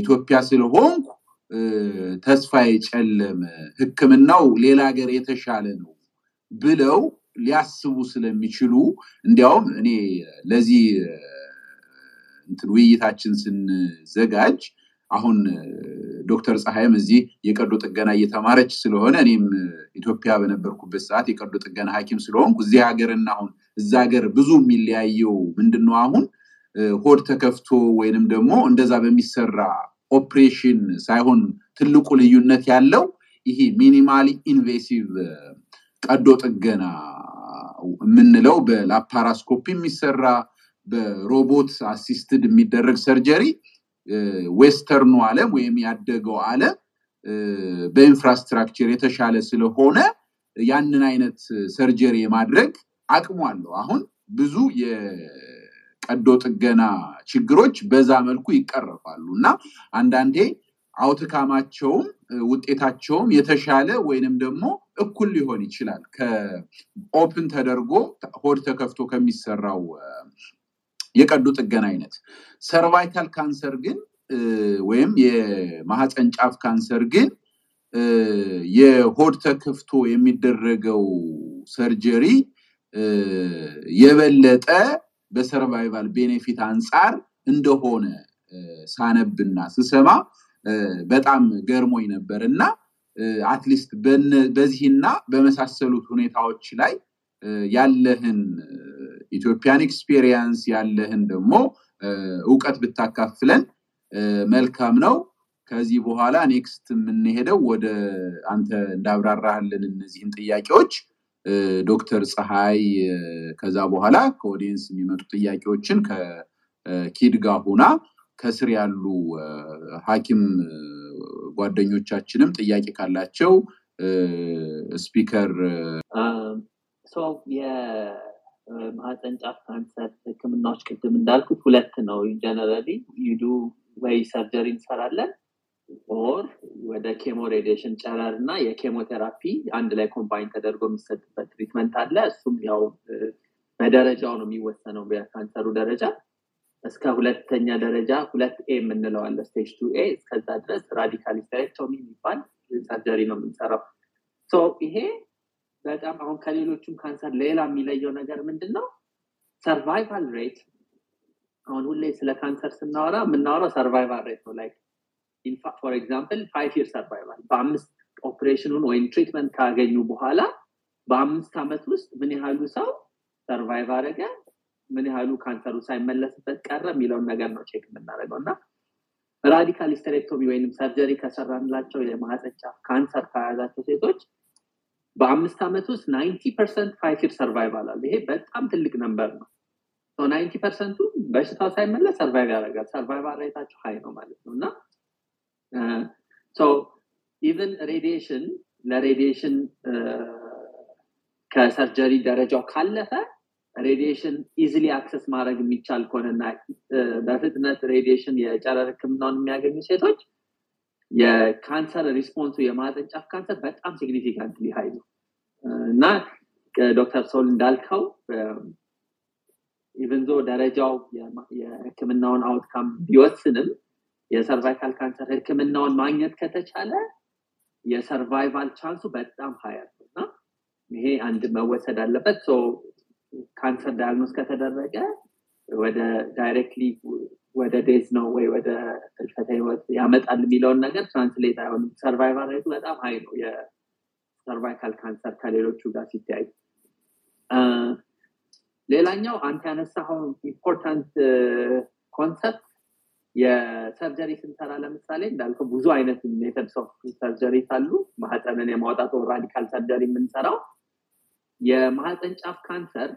ኢትዮጵያ ስለሆንኩ ተስፋ የጨለመ ህክምናው ሌላ ሀገር የተሻለ ነው ብለው ሊያስቡ ስለሚችሉ እንዲያውም እኔ ለዚህ ውይይታችን ስንዘጋጅ አሁን ዶክተር ፀሐይም እዚህ የቀዶ ጥገና እየተማረች ስለሆነ እኔም ኢትዮጵያ በነበርኩበት ሰዓት የቀዶ ጥገና ሀኪም ስለሆንኩ እዚህ ሀገርና አሁን እዛ ሀገር ብዙ የሚለያየው ምንድነው አሁን? ሆድ ተከፍቶ ወይንም ደግሞ እንደዛ በሚሰራ ኦፕሬሽን ሳይሆን ትልቁ ልዩነት ያለው ይሄ minimally invasive ቀዶ ጥገና የምንለው በ laparoscopy የሚሰራ በ robot assisted የሚደረግ surgery western ኡ አለም ወይም ያደገው አለም በ infrastructure የተሻለ ስለሆነ ያንን አይነት surgery የማድረግ አቅሙ አለው። አሁን ብዙ የቀዶ ጥገና ችግሮች በዛ መልኩ ይቀረፋሉ እና አንዳንዴ outcome ኣቸውም ውጤታቸውም የተሻለ ወይንም ደግሞ እኩል ሊሆን ይችላል። ከ open ተደርጎ ሆድ ተከፍቶ ከሚሰራው የቀዶ ጥገና አይነት። cervical cancer ግን ወይም የማህፀን ጫፍ ካንሰር ግን የሆድ ተከፍቶ የሚደረገው surgery የበለጠ በ survival benefit አንጻር እንደሆነ ሳነብና ስሰማ በጣም ገርሞኝ ነበር። እና at least በዚህና በመሳሰሉት ሁኔታዎች ላይ ያለህን ኢትዮጵያን experience ያለህን ደግሞ እውቀት ብታካፍለን መልካም ነው። ከዚህ በኋላ next የምንሄደው ወደ አንተ እንዳብራራህልን እነዚህን ጥያቄዎች ዶክተር ፀሐይ ከዛ በኋላ ከ audience የሚመጡ ጥያቄዎችን ከኪድ ጋር ሁና ከስር ያሉ ሀኪም ጓደኞቻችንም ጥያቄ ካላቸው speaker ሰው የማህፀን ጫፍ ካንሰር ህክምናዎች ቅድም እንዳልኩት ሁለት ነው። generally you do ወይ surgery እንሰራለን። or ወደ chemo radiation ጨረር እና የኬሞቴራፒ አንድ ላይ combine ተደርጎ የሚሰጥበት treatment አለ። እሱም ያው በደረጃው ነው የሚወሰነው በካንሰሩ ደረጃ። እስከ ሁለተኛ ደረጃ ሁለት A የምንለው አለ stage two A እስከዛ ድረስ radical hysterectomy የሚባል surgery ነው የምንሰራው። ይሄ በጣም አሁን ከሌሎቹም ካንሰር ሌላ የሚለየው ነገር ምንድን ነው survival rate። አሁን ሁሌ ስለ ካንሰር ስናወራ የምናወራው survival rate ነው። like for example five year survival በአምስት operationኑን ወይም treatment ካገኙ በኋላ በአምስት ዓመት ውስጥ ምን ያህሉ ሰው survive አደረገ? ምን ያህሉ ካንሰሩ ሳይመለስበት ቀረ? የሚለውን ነገር ነው check የምናደርገው። እና radical hysterectomy ወይም surgery ከሰራንላቸው የማህፀን ካንሰር ከያዛቸው ሴቶች በአምስት ዓመት ውስጥ ninety percent five year survival አለ። ይሄ በጣም ትልቅ number ነው። ninety percent ኡ በሽታው ሳይመለስ survive ያደርጋል። survival rate ኣቸው high ነው ማለት ነው። እና even radiation ለ radiation ከ surgery ደረጃው ካለፈ radiation easily access ማድረግ የሚቻል ከሆነና በፍጥነት radiation የጨረር ህክምናውን የሚያገኙ ሴቶች የካንሰር response ኡ የማህፀን ካንሰር በጣም significant high ነው እና ዶክተር ሶል እንዳልከው even though ደረጃው የህክምናውን outcome ቢወስንም የ cervical ካንሰር ህክምናውን ማግኘት ከተቻለ የ survival chance ኡ በጣም higher እና ይሄ አንድ መወሰድ አለበት። ካንሰር diagnose ከተደረገ ወደ directly ወደ death ነው ወይ ወደ ህልፈተ ህይወት ያመጣል የሚለውን ነገር translate አይሆንም። survival rate ኡ በጣም high ነው የ cervical ካንሰር ከሌሎቹ ጋር ሲተያይ ሌላኛው አንተ ያነሳኸው important concept የ surgery ስንሰራ ለምሳሌ እንዳልከው ብዙ አይነት methods of surgery አሉ። ማህፀንን የማውጣት radical surgery የምንሰራው። የማህፀን ጫፍ ካንሰር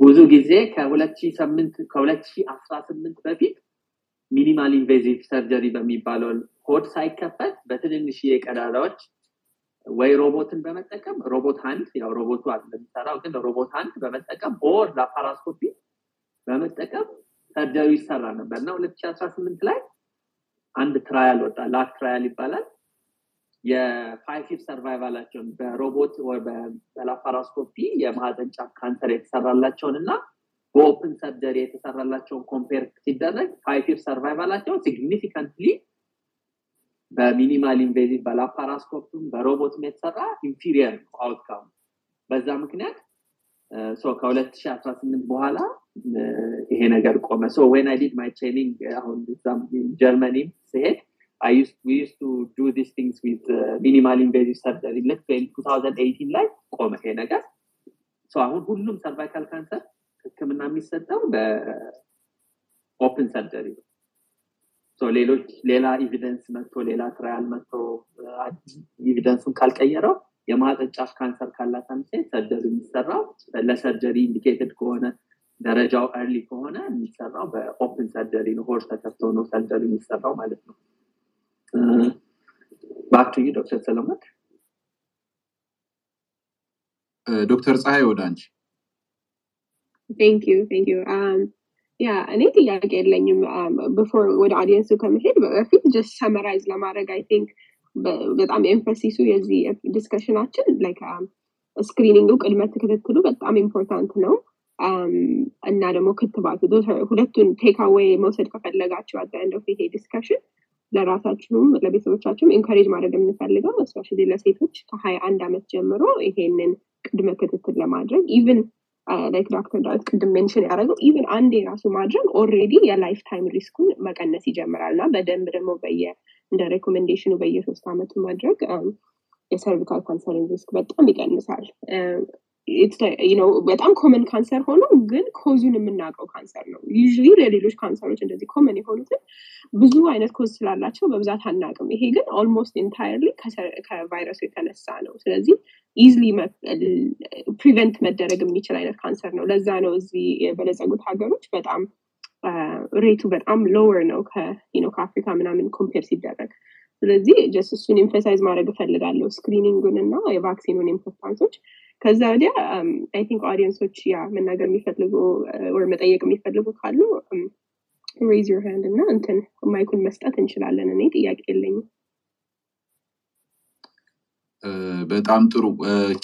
ብዙ ጊዜ ከ2018 በፊት minimal invasive surgery በሚባለው ሆድ ሳይከፈት በትንንሽ ቀዳዳዎች ወይ ሮቦትን በመጠቀም ሮቦት አንድ ያው ሮቦቱ እንደሚሰራው ግን ሮቦት አንድ በመጠቀም or laparoscopy በመጠቀም surgery ይሰራ ነበር። እና 2018 ላይ አንድ trial ወጣ። LACC trial ይባላል። የ five year survival ኣቸውን በሮቦት በ laparoscopy የማህፀን ጫፍ ካንሰር የተሰራላቸውን እና በ open surgery የተሰራላቸውን compare ሲደረግ ይር ሰርቫይቫላቸውን ሲግኒፊካንትሊ በሚኒማል ኢንቬዚቭ በላፓራስኮፕም በሮቦትም የተሰራ inferior outcome። በዛ ምክንያት ከ2018 በኋላ ይሄ ነገር ቆመ። when I did my training አሁን ጀርመኒም ስሄድ minimal invasive surgery ልክ 2018 ላይ ቆመ ይሄ ነገር። አሁን ሁሉም cervical ካንሰር ህክምና የሚሰጠው በ open surgery ነው ሌሎች ሌላ evidence መጥቶ ሌላ trial መጥቶ evidence ኡን ካልቀየረው የማህፀን ጫፍ ካንሰር ካላት አንድ ሴት surgery የሚሰራው ለ surgery indicated ከሆነ ደረጃው early ከሆነ የሚሰራው በ open surgery ነው። ሆድ ተከፍቶ ነው surgery የሚሰራው ማለት ነው። back to ዶክተር ሰለሞን። ዶክተር ፀሐይ ወደ አንቺ። thank you thank you yeah እኔ ጥያቄ የለኝም። before ወደ audience ኡ ከመሄድ በፊት just summarize ለማድረግ I think በጣም emphasis ኡ የዚህ discussion ኣችን like screening ኡ ቅድመ ክትትሉ በጣም important ነው። እና ደግሞ ክትባቱ ሁለቱን take away መውሰድ ከፈለጋችሁ አደ እንደው ይሄ discussion ለራሳችሁም ለቤተሰቦቻችሁም encourage ማድረግ የምንፈልገው especially ለሴቶች ከሀያ አንድ ዓመት ጀምሮ ይሄንን ቅድመ ክትትል ለማድረግ even like ዶክተር ዳዊት ቅድም mention ያደረገው even አንድ የራሱ ማድረግ already የ life time risk ኡን መቀነስ ይጀምራል። እና በደንብ ደግሞ በየ እንደ recommendation ኡ በየሶስት ዓመቱ ማድረግ የ cervical ካንሰርን risk በጣም ይቀንሳል በጣም common ካንሰር ሆኖ ግን cause ኡን የምናውቀው ካንሰር ነው። you ለሌሎች ካንሰሮች እንደዚህ common የሆኑትን ብዙ አይነት cause ስላላቸው በብዛት አናቅም ይሄ ግን almost entirely ከቫይረሱ የተነሳ ነው። ስለዚህ easily prevent መደረግ የሚችል አይነት ካንሰር ነው። ለዛ ነው እዚህ የበለጸጉት ሀገሮች በጣም rateኡ በጣም lower ነው ከአፍሪካ ምናምን compare ሲደረግ። ስለዚህ just እሱን emphasize ማድረግ እፈልጋለሁ። screening ኡን እና የ vaccine ኑን importance ኦች ከዛ ወዲያ I think audience ኦች ያ መናገር የሚፈልጉ ወይ መጠየቅ የሚፈልጉ ካሉ raise your hand እና እንትን mic ኩን መስጠት እንችላለን። እኔ ጥያቄ የለኝም። እ፣ በጣም ጥሩ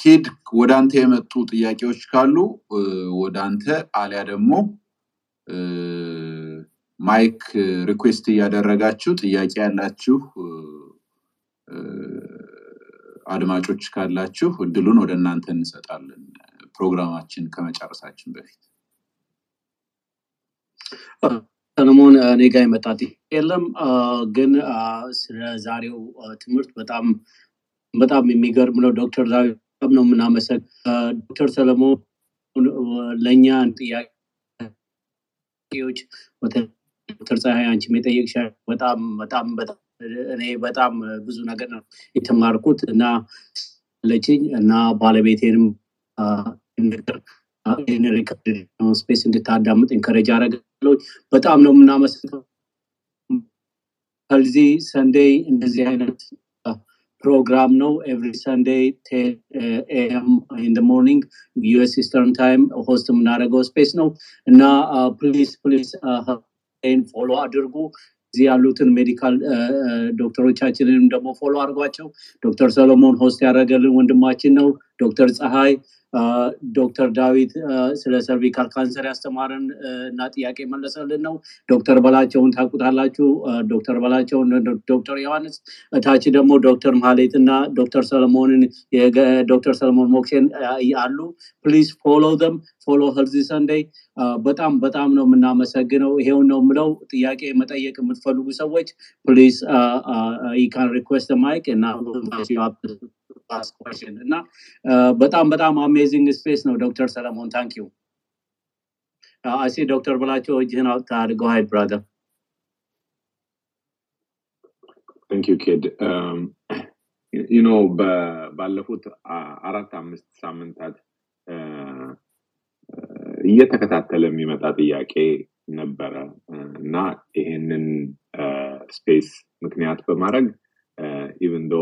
ኪድ ወደ አንተ የመጡ ጥያቄዎች ካሉ ወደ አንተ አሊያ ደግሞ mic request እያደረጋችሁ ጥያቄ ያላችሁ አድማጮች ካላችሁ እድሉን ወደ እናንተ እንሰጣለን ፕሮግራማችን ከመጨረሳችን በፊት። ሰለሞን እኔ ጋር የመጣ ጥያቄ የለም ግን ስለ ዛሬው ትምህርት በጣም በጣም የሚገርም ነው። ዶክተር በጣም ነው የምናመሰግ ዶክተር ሰለሞን ለእኛ ጥያቄዎች ዶክተር ፀሐይ አንቺም የጠየቅሻ በጣም በጣም በጣም እኔ በጣም ብዙ ነገር ነው የተማርኩት እና ለችኝ እና ባለቤቴንም space እንድታዳምጥ encourage አደረጋለሁ። በጣም ነው የምናመሰግነው። ከዚህ Sunday እንደዚህ አይነት ፕሮግራም ነው every Sunday AM in morning US Eastern time host የምናደርገው space ነው እና please please follow አድርጉ። እዚህ ያሉትን medical ዶክተሮቻችንንም ደግሞ follow አድርጓቸው። ዶክተር ሰሎሞን host ያደረገልን ወንድማችን ነው። ዶክተር ፀሐይ ዶክተር ዳዊት ስለ cervical cancer ያስተማረን እና ጥያቄ መለሰልን ነው። ዶክተር በላቸውን ታውቁታላችሁ። አ፣ ዶክተር በላቸውን ዶክተር ዮሐንስ እታች ደግሞ ዶክተር ማህሌት እና ዶክተር ሰለሞንን ዶክተር ሰለሞን ሞክሼን አ፣ አሉ። please follow them follow Healthy Sunday በጣም በጣም ነው የምናመሰግነው። ይሄውን ነው የምለው። ጥያቄ መጠየቅ የምትፈልጉ ሰዎች please can request mic እና question እና በጣም በጣም amazing space ነው ዶክተር ሰለሞን thank you። አሲ ዶክተር በላቸው እጅህን አውጥተህ አድርገው። hi brother። thank you ኪድ you know ባለፉት አራት አምስት ሳምንታት እየተከታተለ የሚመጣ ጥያቄ ነበረ። እና ይሄንን space ምክንያት በማድረግ even though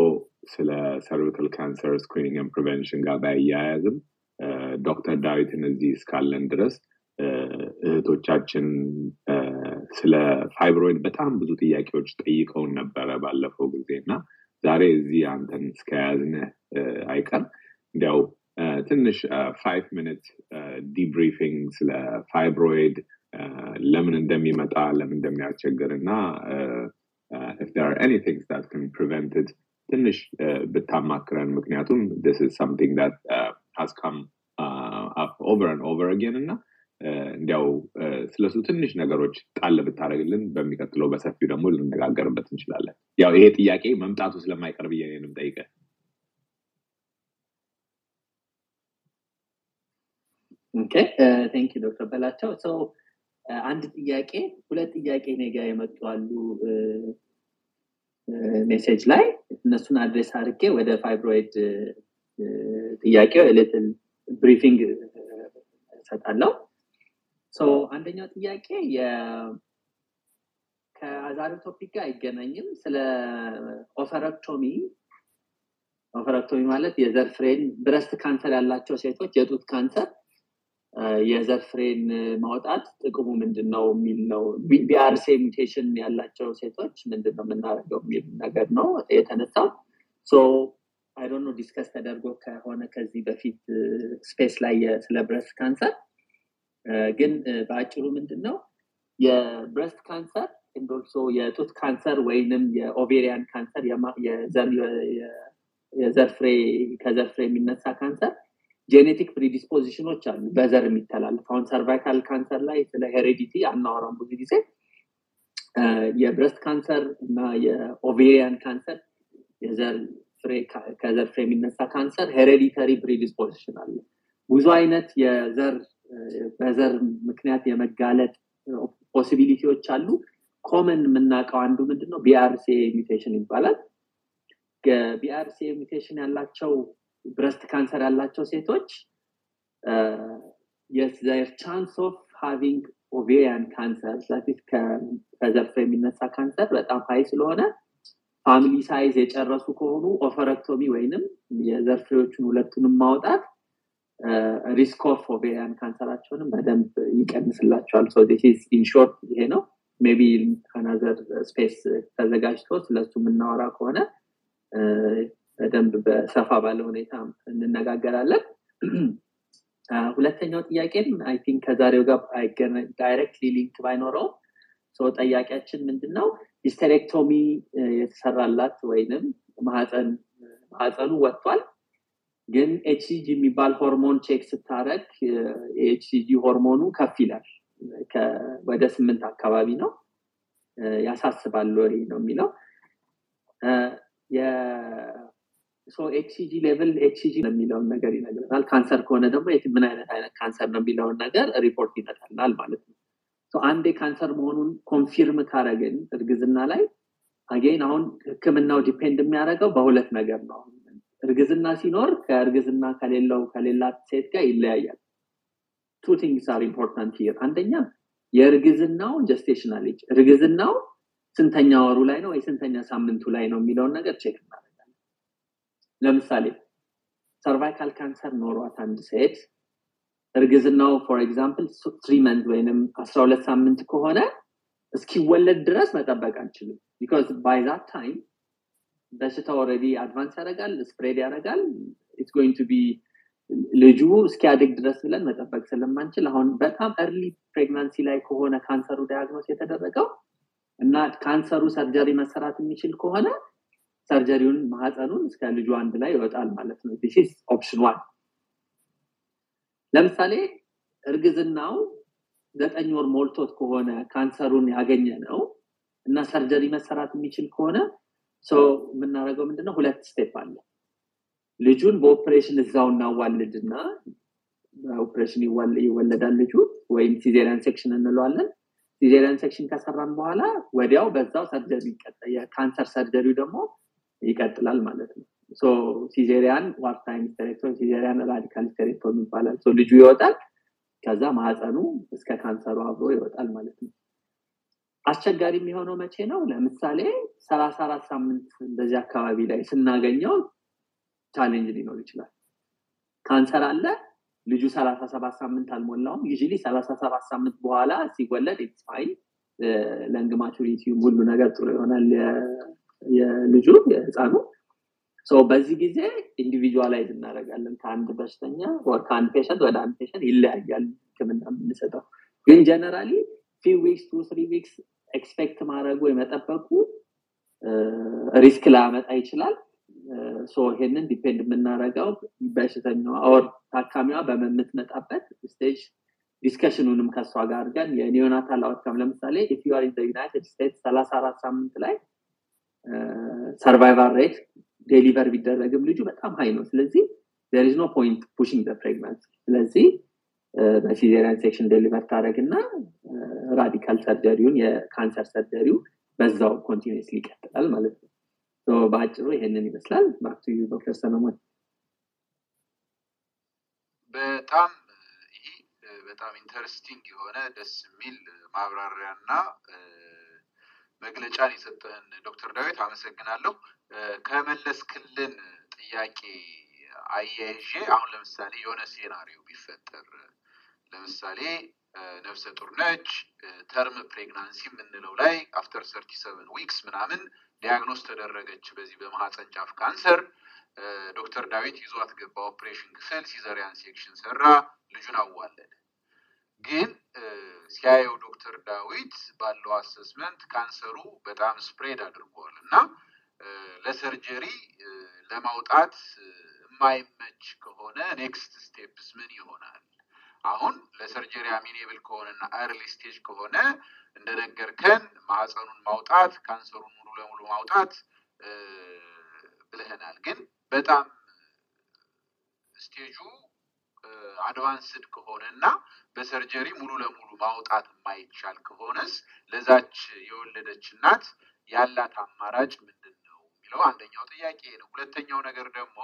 ስለ cervical cancer screening prevention ጋር ባያያዝም ዶክተር ዳዊትን እዚህ እስካለን ድረስ እህቶቻችን ስለ fibroid በጣም ብዙ ጥያቄዎች ጠይቀውን ነበረ ባለፈው ጊዜ እና ዛሬ እዚህ አንተን እስከያዝንህ አይቀር እንዲያው ትንሽ five minute debriefing ስለ fibroid ለምን እንደሚመጣ ለምን እንደሚያስቸግር እና if there are any things that can prevent it ትንሽ ብታማክረን ምክንያቱም this is something that uh, has come uh, up over and over again እና አ፣ እንዲያው አ፣ ስለሱ ትንሽ ነገሮች ጣል ብታደርግልን በሚቀጥለው በሰፊው ደግሞ ልነጋገርበት እንችላለን። ያው ይሄ ጥያቄ መምጣቱ ስለማይቀር ብዬ የምጠይቀህ። okay thank ዶክተር በላቸው ሰው አንድ ጥያቄ ሁለት ጥያቄ እኔ ጋ የመጡ አሉ message ላይ እነሱን address አድርጌ ወደ fibroid ጥያቄው little briefing እሰጣለሁ። አንደኛው ጥያቄ ከዛሬው topic ጋር አይገናኝም። ስለ oophorectomy oophorectomy ማለት የዘር ፍሬን breast cancer ያላቸው ሴቶች የጡት ካንሰር የዘር ፍሬን ማውጣት ጥቅሙ ምንድን ነው የሚል ነው። BRCA mutation ያላቸው ሴቶች ምንድን ነው የምናደርገው የሚል ነገር ነው የተነሳው። I don't know discuss ተደርጎ ከሆነ ከዚህ በፊት space ላይ ስለ breast cancer። ግን በአጭሩ ምንድን ነው የ breast cancer እንደልሶ የጡት ካንሰር ወይንም የ ovarian cancer የዘር ፍሬ የሚነሳ ካንሰር genetic predisposition ኖች አሉ። በዘር የሚተላለፍ አሁን cervical cancer ላይ ስለ heredity አናወራም ብዙ ጊዜ። የ breast cancer እና የ ovarian cancer የዘር ከዘር ፍሬ የሚነሳ ካንሰር hereditary predisposition አለ። ብዙ አይነት የዘር በዘር ምክንያት የመጋለጥ possibility ዎች አሉ። common የምናውቀው አንዱ ምንድን ነው BRCA mutation ይባላል። BRCA mutation ያላቸው breast cancer ያላቸው ሴቶች their chance of having ovarian cancer ከዘር ፍሬ የሚነሳ ካንሰር በጣም high ስለሆነ family size የጨረሱ ከሆኑ oophorectomy ወይንም የዘር ፍሬዎቹን ሁለቱንም ማውጣት risk of ovarian cancer ራቸውንም በደንብ ይቀንስላቸዋል. in short ይሄ ነው. maybe another space ተዘጋጅቶ ስለሱ የምናወራ ከሆነ በደንብ በሰፋ ባለ ሁኔታ እንነጋገራለን። ሁለተኛው ጥያቄም I think ከዛሬው ጋር directly link ባይኖረው ሰው ጠያቂያችን ምንድን ነው hysterectomy የተሰራላት ወይንም ማህፀኑ ወጥቷል። ግን ኤችሲጂ የሚባል ሆርሞን check ስታረግ የ HCG ሆርሞኑ ከፍ ይላል። ወደ ስምንት አካባቢ ነው። ያሳስባል ወይ ነው የሚለው HCG level HCG የሚለውን ነገር ይነግረናል ካንሰር ከሆነ ደግሞ ምን አይነት አይነት ካንሰር ነው የሚለውን ነገር ሪፖርት ይመጣልናል ማለት ነው። አንዴ ካንሰር መሆኑን confirm ካረግን እርግዝና ላይ again አሁን ህክምናው depend የሚያደርገው በሁለት ነገር ነው። እርግዝና ሲኖር ከእርግዝና ከሌለው ከሌላት ሴት ጋር ይለያያል። two things are important here አንደኛ የእርግዝናው gestational እርግዝናው ስንተኛ ወሩ ላይ ነው ወይ ስንተኛ ሳምንቱ ላይ ነው የሚለውን ነገር check እናደርጋለን ለምሳሌ cervical cancer ኖሯት አንድ ሴት እርግዝናው for example three month ወይንም አስራ ሁለት ሳምንት ከሆነ እስኪወለድ ድረስ መጠበቅ አንችልም because by that time በሽታ already advance ያደርጋል spread ያደርጋል it's going to be ልጁ እስኪያድግ ድረስ ብለን መጠበቅ ስለማንችል አሁን በጣም early pregnancy ላይ ከሆነ ካንሰሩ diagnose የተደረገው እና ካንሰሩ surgery መሰራት የሚችል ከሆነ surgery ውን ማህፀኑን እስከ ልጁ አንድ ላይ ይወጣል ማለት ነው። this option one ለምሳሌ እርግዝናው ዘጠኝ ወር ሞልቶት ከሆነ ካንሰሩን ያገኘ ነው እና surgery መሰራት የሚችል ከሆነ የምናደርገው ምንድነው? ሁለት step አለ። ልጁን በኦፕሬሽን እዛው እናዋልድና በኦፕሬሽን ይወለዳል ልጁ ወይም cesarean section እንለዋለን። cesarean section ከሰራን በኋላ ወዲያው በዛው surgery የካንሰር surgery ው ደግሞ ይቀጥላል ማለት ነው። cesarean ዋርታይም hysterectomy cesarean radical hysterectomy ይባላል ልጁ ይወጣል። ከዛ ማህፀኑ እስከ ካንሰሩ አብሮ ይወጣል ማለት ነው። አስቸጋሪ የሚሆነው መቼ ነው? ለምሳሌ ሰላሳ አራት ሳምንት እንደዚህ አካባቢ ላይ ስናገኘው challenge ሊኖር ይችላል። ካንሰር አለ ልጁ ሰላሳ ሰባት ሳምንት አልሞላውም። ዩ ሰላሳ ሰባት ሳምንት በኋላ ሲወለድ it's fine lung ሁሉ ነገር ጥሩ ይሆናል የልጁ የህፃኑ በዚህ ጊዜ individualize እናደረጋለን ከአንድ በሽተኛ ከአንድ patient ወደ አንድ patient ይለያያል ህክምና የምንሰጠው። ግን generally few weeks two three weeks expect ማድረጉ የመጠበቁ risk ላመጣ ይችላል። ይሄንን depend የምናደረገው በሽተኛዋ or ታካሚዋ በምትመጣበት stage discussion ኑንም ከእሷ ጋር አድርገን የ neonatal outcome ለምሳሌ if United States ሰላሳ አራት ሳምንት ላይ survival rate deliver ቢደረግም ልጁ በጣም high ነው። ስለዚህ there no point pushing pregnancy ስለዚህ በ cesarean section deliver ታደረግ እና radical surgery ውን የካንሰር surgery ው በዛው continuously ይቀጥላል ማለት ነው። በአጭሩ ይሄንን ይመስላል። back to ዶክተር ሰለሞን በጣም ይህ በጣም interesting የሆነ ደስ የሚል ማብራሪያ እና መግለጫን የሰጠህን ዶክተር ዳዊት አመሰግናለሁ። ከመለስክልን ጥያቄ አያይዤ አሁን ለምሳሌ የሆነ scenario ቢፈጠር ለምሳሌ ነፍሰ ጡር ነች term pregnancy የምንለው ላይ after thirty seven weeks ምናምን diagnose ተደረገች በዚህ በማህፀን ጫፍ ካንሰር ዶክተር ዳዊት ይዟት ገባ ኦፕሬሽን ክፍል cesarean section ሰራ ልጁን አዋለደ ግን ሲያየው ዶክተር ዳዊት ባለው assessment ካንሰሩ በጣም spread አድርጓል እና ለ surgery ለማውጣት የማይመች ከሆነ next steps ምን ይሆናል? አሁን ለ surgery amenable ከሆነና early stage ከሆነ እንደነገርከን ማህፀኑን ማውጣት ካንሰሩን ሙሉ ለሙሉ ማውጣት ብለኸናል ግን በጣም stage ኡ advanced ከሆነ እና በ surgery ሙሉ ለሙሉ ማውጣት የማይቻል ከሆነስ ለዛች የወለደች እናት ያላት አማራጭ ምንድን ነው የሚለው አንደኛው ጥያቄ ነው። ሁለተኛው ነገር ደግሞ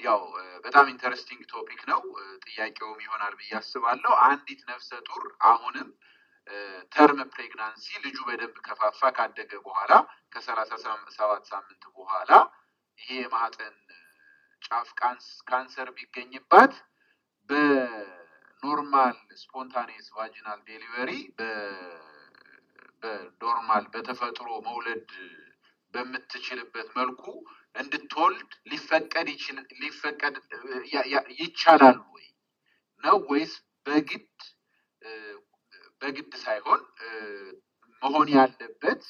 ያው በጣም interesting topic ነው። ጥያቄውም ይሆናል ብዬ አስባለሁ። አንዲት ነፍሰ ጡር አሁንም term pregnancy ልጁ በደንብ ከፋፋፋ ካደገ በኋላ ከሰላሳ ሰባት ሳምንት በኋላ ይሄ የማህፀን ጫፍ ካንሰር ቢገኝባት normal spontaneous vaginal delivery በ normal በተፈጥሮ መውለድ በምትችልበት መልኩ እንድትወልድ ሊፈቀድ ሊፈቀድ ይቻላል ወይ? ነው ወይስ በግድ በግድ ሳይሆን መሆን ያለበት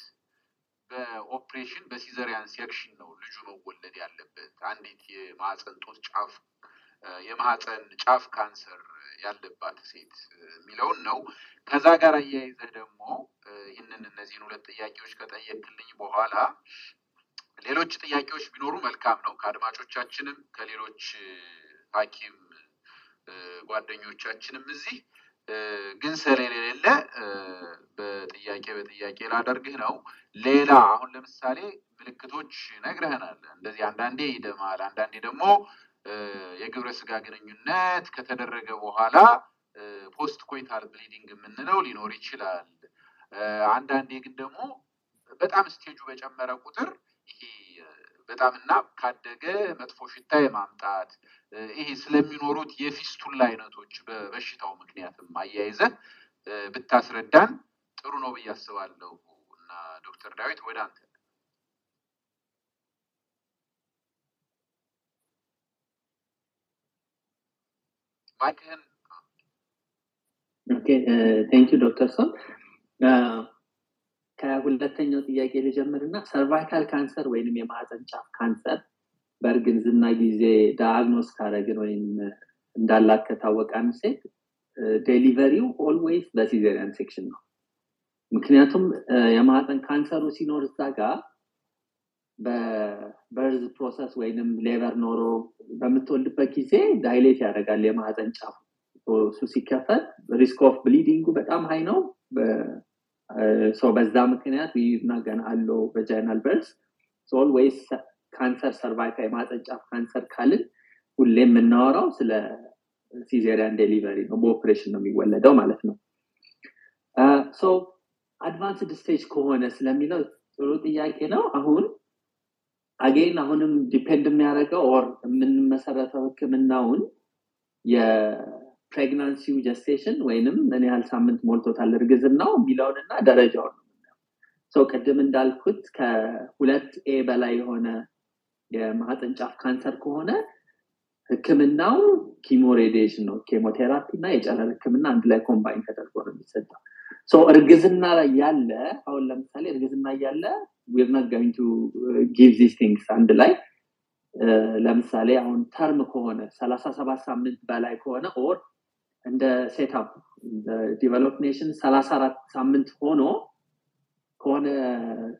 በ operation በ cesarean section ነው ልጁ መወለድ ያለበት። አንዲት የማህፀን ጡት ጫፍ የማህፀን ጫፍ ካንሰር ያለባት ሴት የሚለውን ነው። ከዛ ጋር አያይዘህ ደግሞ ይህንን እነዚህን ሁለት ጥያቄዎች ከጠየቅኩልኝ በኋላ ሌሎች ጥያቄዎች ቢኖሩ መልካም ነው። ከአድማጮቻችንም ከሌሎች ሐኪም ጓደኞቻችንም እዚህ ግን ስለሌለ በጥያቄ በጥያቄ ላደርግህ ነው። ሌላ አሁን ለምሳሌ ምልክቶች ነግረህናል። እንደዚህ አንዳንዴ ይደማል፣ አንዳንዴ ደግሞ የግብረ ስጋ ግንኙነት ከተደረገ በኋላ post coital bleeding የምንለው ሊኖር ይችላል። አንዳንዴ ግን ደግሞ በጣም stage ኡ በጨመረ ቁጥር ይሄ በጣም እና ካደገ መጥፎ ሽታ የማምጣት ይሄ ስለሚኖሩት የ fistula አይነቶች በበሽታው ምክንያትም አያይዘህ ብታስረዳን ጥሩ ነው ብዬ አስባለሁ። እና ዶክተር ዳዊት ወደ አንተ። ማይክህን thank you ዶክተር ሶን ከሁለተኛው ጥያቄ ልጀምርና cervical cancer ወይንም የማህፀን ጫፍ ካንሰር በእርግዝና ጊዜ diagnose ካረግን ወይም እንዳላት ከታወቀ ሴት delivery ው always በ cesarean section ነው። ምክንያቱም የማህፀን ካንሰሩ ሲኖር እዛ ጋር በ birth process ወይንም labor ኖሮ በምትወልድበት ጊዜ dilate ያደርጋል የማህፀን ጫፉ። እሱ ሲከፈት risk of bleeding ኡ በጣም high ነው። በዛ ምክንያት ና ገና አለው vaginal birth always cancer cervical ጫፍ ካንሰር ካልን ሁሌ የምናወራው ስለ cesarean delivery ነው። በኦፕሬሽን ነው የሚወለደው ማለት ነው። advanced stage ከሆነ ስለሚለው ጥሩ ጥያቄ ነው። አሁን again አሁንም depend የሚያደርገው or የምንመሰረተው ህክምናውን የ pregnancy ው gestation ወይንም ምን ያህል ሳምንት ሞልቶታል እርግዝናው የሚለውንና ደረጃውን ነው ቅድም እንዳልኩት ከሁለት A በላይ የሆነ የማህፀን ጫፍ ካንሰር ከሆነ ህክምናው chemoradiation ነው። ኬሞቴራፒ እና የጨረር ህክምና አንድ ላይ combine ተደርጎ ነው የሚሰጠው። እርግዝና ላይ ያለ አሁን ለምሳሌ እርግዝና እያለ we're not going to give these things አንድ ላይ ለምሳሌ አሁን term ከሆነ ሰላሳ ሰባት ሳምንት በላይ ከሆነ or እንደ setup developed nation ሰላሳ አራት ሳምንት ሆኖ ከሆነ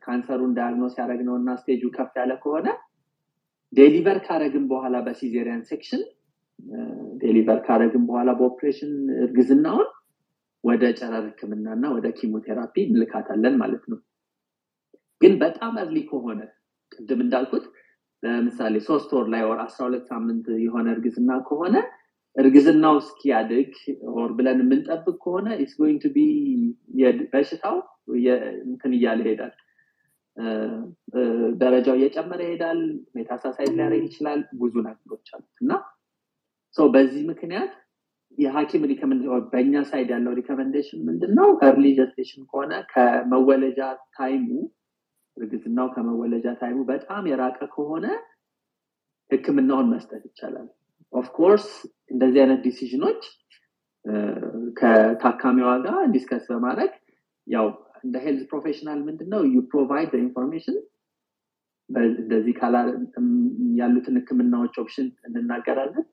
ካንሰሩን diagnose ያደረግነው እና stage ኡ ከፍ ያለ ከሆነ deliver ካረግን በኋላ በ cesarean section deliver ካረግን በኋላ በኦፕሬሽን እርግዝናውን ወደ ጨረር ህክምና እና ወደ ኪሞቴራፒ እንልካታለን ማለት ነው። ግን በጣም early ከሆነ ቅድም እንዳልኩት ለምሳሌ ሶስት ወር ላይ ወር አስራ ሁለት ሳምንት የሆነ እርግዝና ከሆነ እርግዝናው እስኪያድግ or ብለን የምንጠብቅ ከሆነ it's going to be በሽታው እንትን እያለ ይሄዳል። ደረጃው እየጨመረ ይሄዳል። metastasize ሊያደርግ ይችላል። ብዙ ነገሮች አሉት እና በዚህ ምክንያት የሐኪም በእኛ side ያለው recommendation ምንድን ነው? gestation ከሆነ ከመወለጃ time ኡ እርግዝናው ከመወለጃ time ኡ በጣም የራቀ ከሆነ ህክምናውን መስጠት ይቻላል። of course እንደዚህ አይነት decision ኦች ከታካሚዋ ጋር discuss በማድረግ ያው እንደ health professional ምንድነው you provide information እንደዚህ ያሉትን ህክምናዎች option እንናገራለን።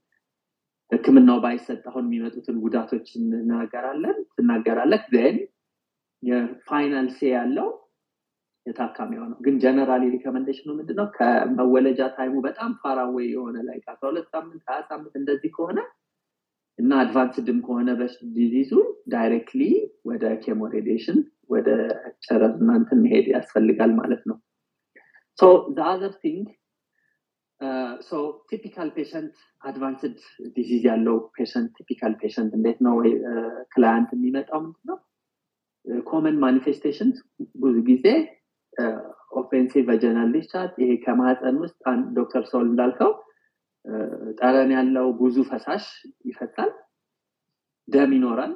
ህክምናው ባይሰጥ አሁን የሚመጡትን ጉዳቶች እንናገራለን ትናገራለህ። ን የ final say ያለው የታካሚዋ ነው። ግን generally recommendation ኡ ምንድነው ከመወለጃ time ኡ በጣም far away የሆነ ላይ ከአስራ ሁለት ሳምንት ሀያ ሳምንት እንደዚህ ከሆነ እና advanced ም ከሆነ disease ኡ directly ወደ chemoradiation ወደ ጨረር እናንትን መሄድ ያስፈልጋል ማለት ነው። so other thing typical patient advanced disease ያለው patient typical patient እንዴት ነው client የሚመጣው ምንድን ነው? common manifestation ብዙ ጊዜ offensive vaginal discharge ይሄ ከማህፀን ውስጥ ዶክተር ሰውል እንዳልከው ጠረን ያለው ብዙ ፈሳሽ ይፈታል። ደም ይኖራል።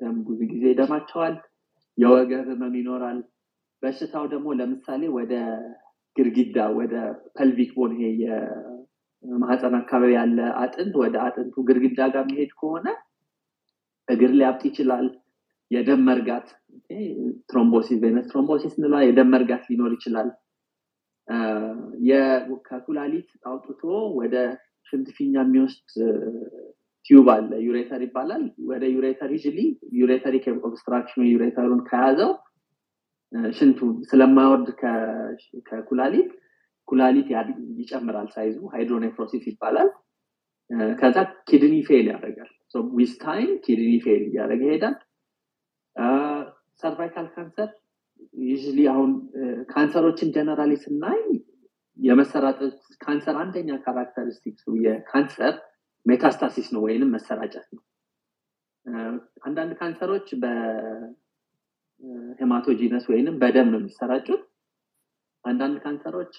ደም ብዙ ጊዜ ይደማቸዋል። የወገብ ህመም ይኖራል። በሽታው ደግሞ ለምሳሌ ወደ ግርግዳ ወደ pelvic bone ይሄ የማህፀን አካባቢ ያለ አጥንት ወደ አጥንቱ ግርግዳ ጋር የሚሄድ ከሆነ እግር ሊያብጥ ይችላል። የደም መርጋት thrombosis venous thrombosis እንላ የደም መርጋት ሊኖር ይችላል። ከኩላሊት አውጥቶ ወደ ሽንት ፊኛ የሚወስድ tube አለ ureter ይባላል። ወደ ureter usually ureteric obstruction ureter ኡን ከያዘው ሽንቱ ስለማይወርድ ከኩላሊት ኩላሊት ይጨምራል size ኡ hydronephrosis ይባላል። ከዛ kidney fail ያደርጋል። with time kidney fail እያደረገ ይሄዳል። cervical cancer usually አሁን ካንሰሮችን generally ስናይ የመሰራጨት ካንሰር አንደኛ characteristics ኡ የካንሰር metastasis ነው ወይንም መሰራጨት ነው። አንዳንድ ካንሰሮች በ hematogenous ወይንም በደም ነው የሚሰራጩት። አንዳንድ ካንሰሮች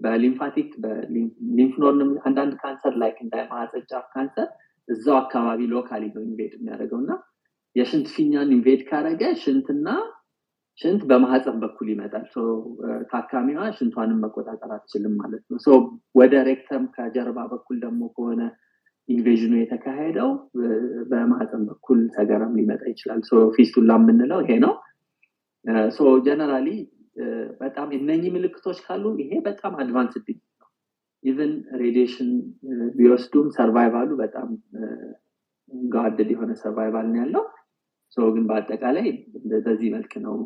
በ lymphatic በ lymph node አንዳንድ ካንሰር like እንደ ማህፀን ካንሰር እዛው አካባቢ locally ነው invade የሚያደርገው እና የሽንት ፊኛን invade ካረገ ሽንትና ሽንት በማህፀን በኩል ይመጣል። ታካሚዋ ሽንቷንም መቆጣጠር አትችልም ማለት ነው። ወደ rectum ከጀርባ በኩል ደግሞ ከሆነ invasion ኡ የተካሄደው በማህፀን በኩል ሰገራም ሊመጣ ይችላል። fistula የምንለው ይሄ ነው። generally በጣም እነኚህ ምልክቶች ካሉ ይሄ በጣም advanced ነው። even radiation ቢወስዱም survival ኡ በጣም guarded የሆነ survival ነው ያለው። ግን በአጠቃላይ በዚህ መልክ ነው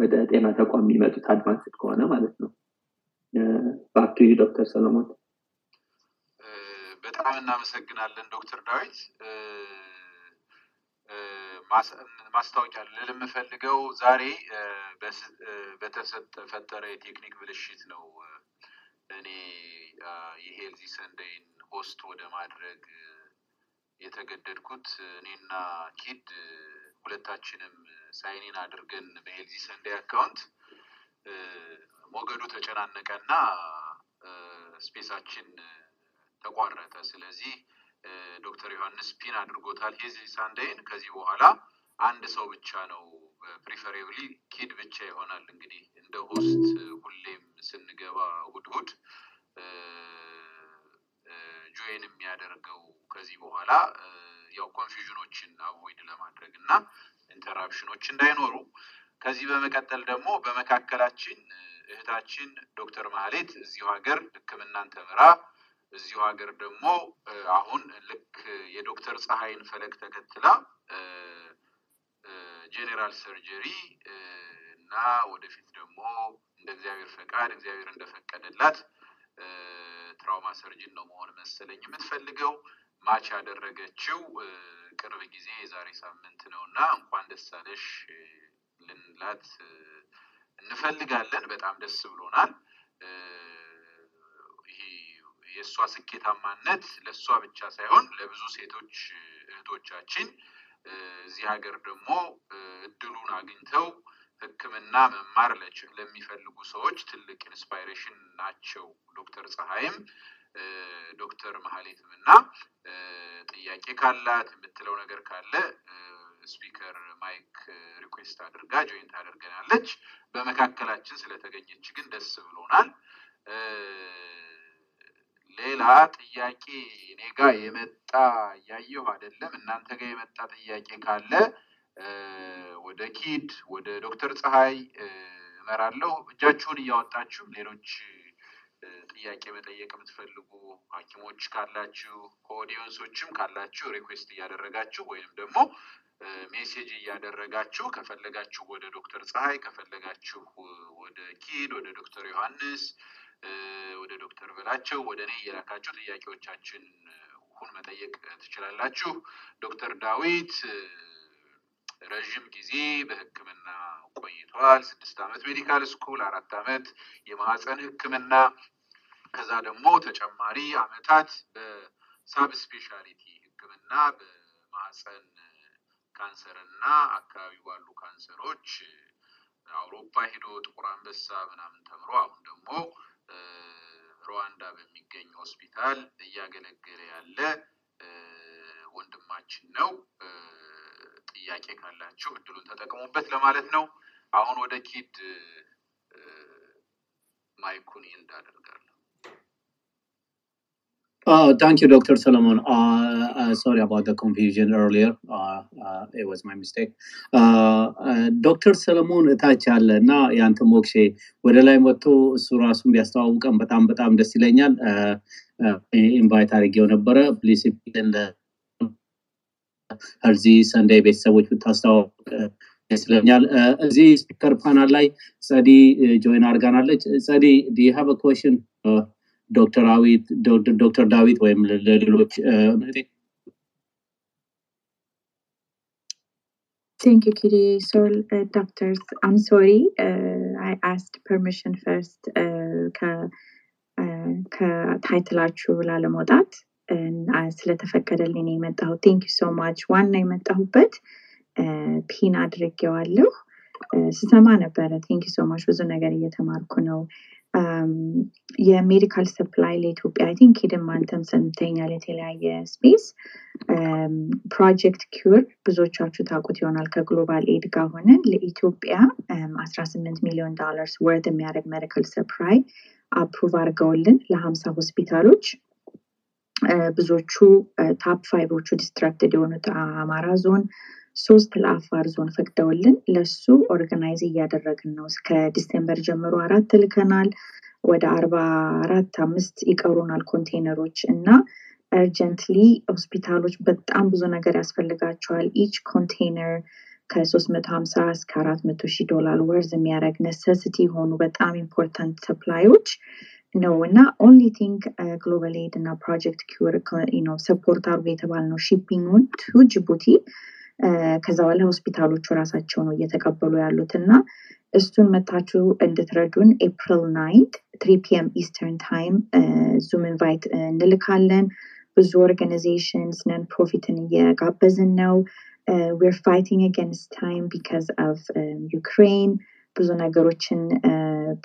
ወደ ጤና ተቋም የሚመጡት advanced ከሆነ ማለት ነው። Back to ዶክተር ሰለሞን በጣም እናመሰግናለን ዶክተር ዳዊት። ማስታወቂያ ልል የምፈልገው ዛሬ በተፈጠረ የቴክኒክ ብልሽት ነው እኔ የ Healthy Sunday ን host ወደ ማድረግ የተገደድኩት እኔና ኪድ ሁለታችንም sign in አድርገን በ Healthy Sunday account ሞገዱ ተጨናነቀና space ኣችን ተቋረጠ። ስለዚህ ዶክተር ዮሐንስ pin አድርጎታል Healthy Sunday ን። ከዚህ በኋላ አንድ ሰው ብቻ ነው preferably ኪድ ብቻ ይሆናል። እንግዲህ እንደ host ሁሌም ስንገባ እሑድ እሑድ join የሚያደርገው ከዚህ በኋላ ያው confusion ኦችን avoid ለማድረግ እና interruption ኦች እንዳይኖሩ ከዚህ በመቀጠል ደግሞ በመካከላችን እህታችን ዶክተር ማህሌት እዚሁ ሀገር ሕክምናን ተምራ እዚሁ ሀገር ደግሞ አሁን ልክ የዶክተር ፀሐይን ፈለግ ተከትላ general surgery እና ወደፊት ደግሞ እንደ እግዚአብሔር ፈቃድ እግዚአብሔር እንደፈቀደላት trauma surgeon ነው መሆን መሰለኝ የምትፈልገው። match ያደረገችው ቅርብ ጊዜ የዛሬ ሳምንት ነው እና እንኳን ደስ አለሽ ልንላት እንፈልጋለን። በጣም ደስ ብሎናል። ይሄ የእሷ ስኬታማነት ለእሷ ብቻ ሳይሆን ለብዙ ሴቶች እህቶቻችን እዚህ ሀገር ደግሞ እድሉን አግኝተው ሕክምና መማር ለሚፈልጉ ሰዎች ትልቅ inspiration ናቸው። ዶክተር ፀሐይም ዶክተር መሀሌትም እና ጥያቄ ካላት የምትለው ነገር ካለ speaker mic request አድርጋ join አድርጋናለች። በመካከላችን ስለተገኘች ግን ደስ ብሎናል። ሌላ ጥያቄ እኔ ጋ የመጣ እያየሁ አይደለም። እናንተ ጋር የመጣ ጥያቄ ካለ ወደ ኪድ ወደ ዶክተር ፀሐይ እመራለሁ። እጃችሁን እያወጣችሁ ሌሎች ጥያቄ መጠየቅ የምትፈልጉ ሐኪሞች ካላችሁ ከ audience ኦችም ካላችሁ request እያደረጋችሁ ወይም ደግሞ message እያደረጋችሁ ከፈለጋችሁ ወደ ዶክተር ፀሐይ ከፈለጋችሁ ወደ ኪድ ወደ ዶክተር ዮሐንስ ወደ ዶክተር በላቸው ወደ እኔ እየላካችሁ ጥያቄዎቻችሁን መጠየቅ ትችላላችሁ። ዶክተር ዳዊት ረዥም ጊዜ በሕክምና ቆይቷል። ስድስት ዓመት medical school፣ አራት ዓመት የማህፀን ሕክምና ከዛ ደግሞ ተጨማሪ አመታት በ sub specialty ሕክምና በማህፀን ካንሰር እና አካባቢ ባሉ ካንሰሮች አውሮፓ ሄዶ ጥቁር አንበሳ ምናምን ተምሮ አሁን ደግሞ ሩዋንዳ በሚገኝ ሆስፒታል እያገለገለ ያለ ወንድማችን ነው። ጥያቄ ካላችሁ እድሉን ተጠቅሙበት ለማለት ነው። አሁን ወደ ኪድ ማይኩን እንዳደርጋለሁ። Uh, thank you, Dr. Solomon. Uh, uh, sorry about the confusion earlier. Uh, ዶክተር ሰለሞን እታች አለ እና የአንተ ሞክሼ ወደ ላይ መጥቶ እሱ ራሱን ቢያስተዋውቀን በጣም በጣም ደስ ይለኛል። Invite አድርጌው ነበረ። please እዚህ Sunday ቤተሰቦች ብታስተዋውቅ ደስ ይለኛል። እዚህ speaker panel ላይ ጸዲ join አድርጋናለች። ጸዲ the question ዶክተር ዳዊት ወይም ለሌሎች Thank you, Kitty. So, uh, doctors, I'm sorry. Uh, I asked permission first uh, uh, ከ title ኣችሁ ላለመውጣት እና ስለተፈቀደልኝ ነው የመጣሁት። Thank you so much። ዋና የመጣሁበት pin አድርጌዋለሁ። ስሰማ ነበረ። Thank you so much። ብዙ ነገር እየተማርኩ ነው። የ medical supply ለኢትዮጵያ I think ኪድም አንተም ሰምተሃል የተለያየ space Project CURE ብዙዎቻችሁ ታውቁት ይሆናል ከ Global Aid ጋር ሆነን ለኢትዮጵያ አስራ ስምንት ሚሊዮን dollars worth የሚያደርግ medical supply approve አድርገውልን ለሀምሳ ሆስፒታሎች ብዙዎቹ top five ኦቹ destructed የሆኑት አማራ ዞን ሶስት ለአፋር ዞን ፈቅደውልን ለሱ organize እያደረግን ነው። እስከ December ጀምሮ አራት ልከናል። ወደ አርባ አራት አምስት ይቀሩናል ኮንቴነሮች እና urgently ሆስፒታሎች በጣም ብዙ ነገር ያስፈልጋቸዋል። Each container ከ350 እስከ 400 ሺህ ዶላር worth የሚያደርግ necessity የሆኑ በጣም important supply ኦች ነው እና only thing Global Aid እና Project CURE support አርጎ የተባልነው shipping ኡን to ጅቡቲ ከዛ በኋላ ሆስፒታሎቹ ራሳቸው ነው እየተቀበሉ ያሉት እና እሱን መታችሁ እንድትረዱን April ninth three PM Eastern Time Zoom invite እንልካለን። ብዙ organizations non-profit ን እየጋበዝን ነው። We're fighting against time because of Ukraine ብዙ ነገሮችን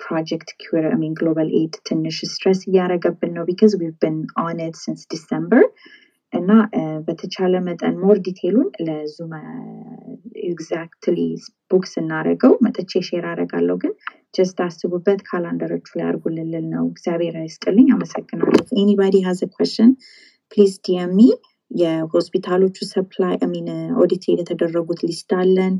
Project CURE I mean Global Aid ትንሽ stress እያደረገብን ነው because we've been on it December እና አ፣ በተቻለ መጠን more detail ኡን ለ Zoom exactly book ስናደርገው መጥቼ share አደርጋለሁ። ግን just አስቡበት፣ calendar ኦቹ ላይ አድርጉልን ልል ነው። እግዚአብሔር ይስጥልኝ። አመሰግናለሁ። Anybody has question please DM me። የሆስፒታሎቹ supply ሚን ኦዲት የተደረጉት list አለን።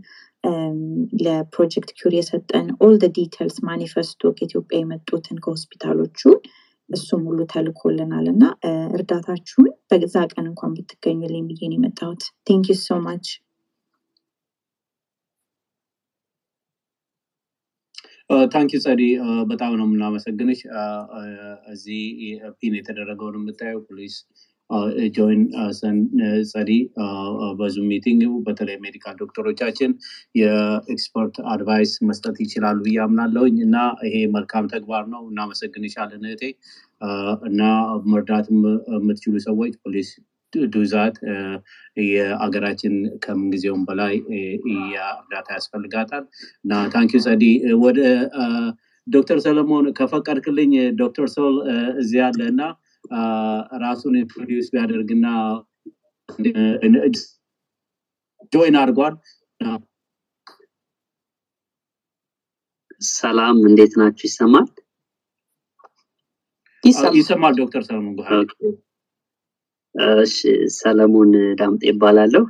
ለ Project Cure የሰጠን all details manifesto ከኢትዮጵያ የመጡትን ከሆስፒታሎቹ እሱም ሁሉ ተልኮልናል እና እርዳታችሁን በዛ ቀን እንኳን ብትገኙልኝ ብዬ ነው የመጣሁት። thank you so much። thank you ጸዲ በጣም ነው የምናመሰግንሽ። እዚህ pin የተደረገውን የምታየው please join ጸዲ በ Zoom meeting በተለይ medical ዶክተሮቻችን የ expert advice መስጠት ይችላሉ ብዬ አምናለሁኝ። እና ይሄ መልካም ተግባር ነው። እናመሰግንሻለን እህቴ። እና መርዳት የም- የምትችሉ ሰዎች please do that። የአገራችን ከምንጊዜውም በላይ እ፣ የእርዳታ ያስፈልጋታል። እና thank you ጸዲ ወደ ዶክተር ሰለሞን ከፈቀድክልኝ ዶክተር ሶል እዚህ ያለ እና ራሱን introduce ቢያደርግና join አድርጓል። ሰላም እንዴት ናችሁ? ይሰማል? ይሰማል። ዶክተር ሰለሞን ሰለሞን ዳምጤ ይባላለሁ።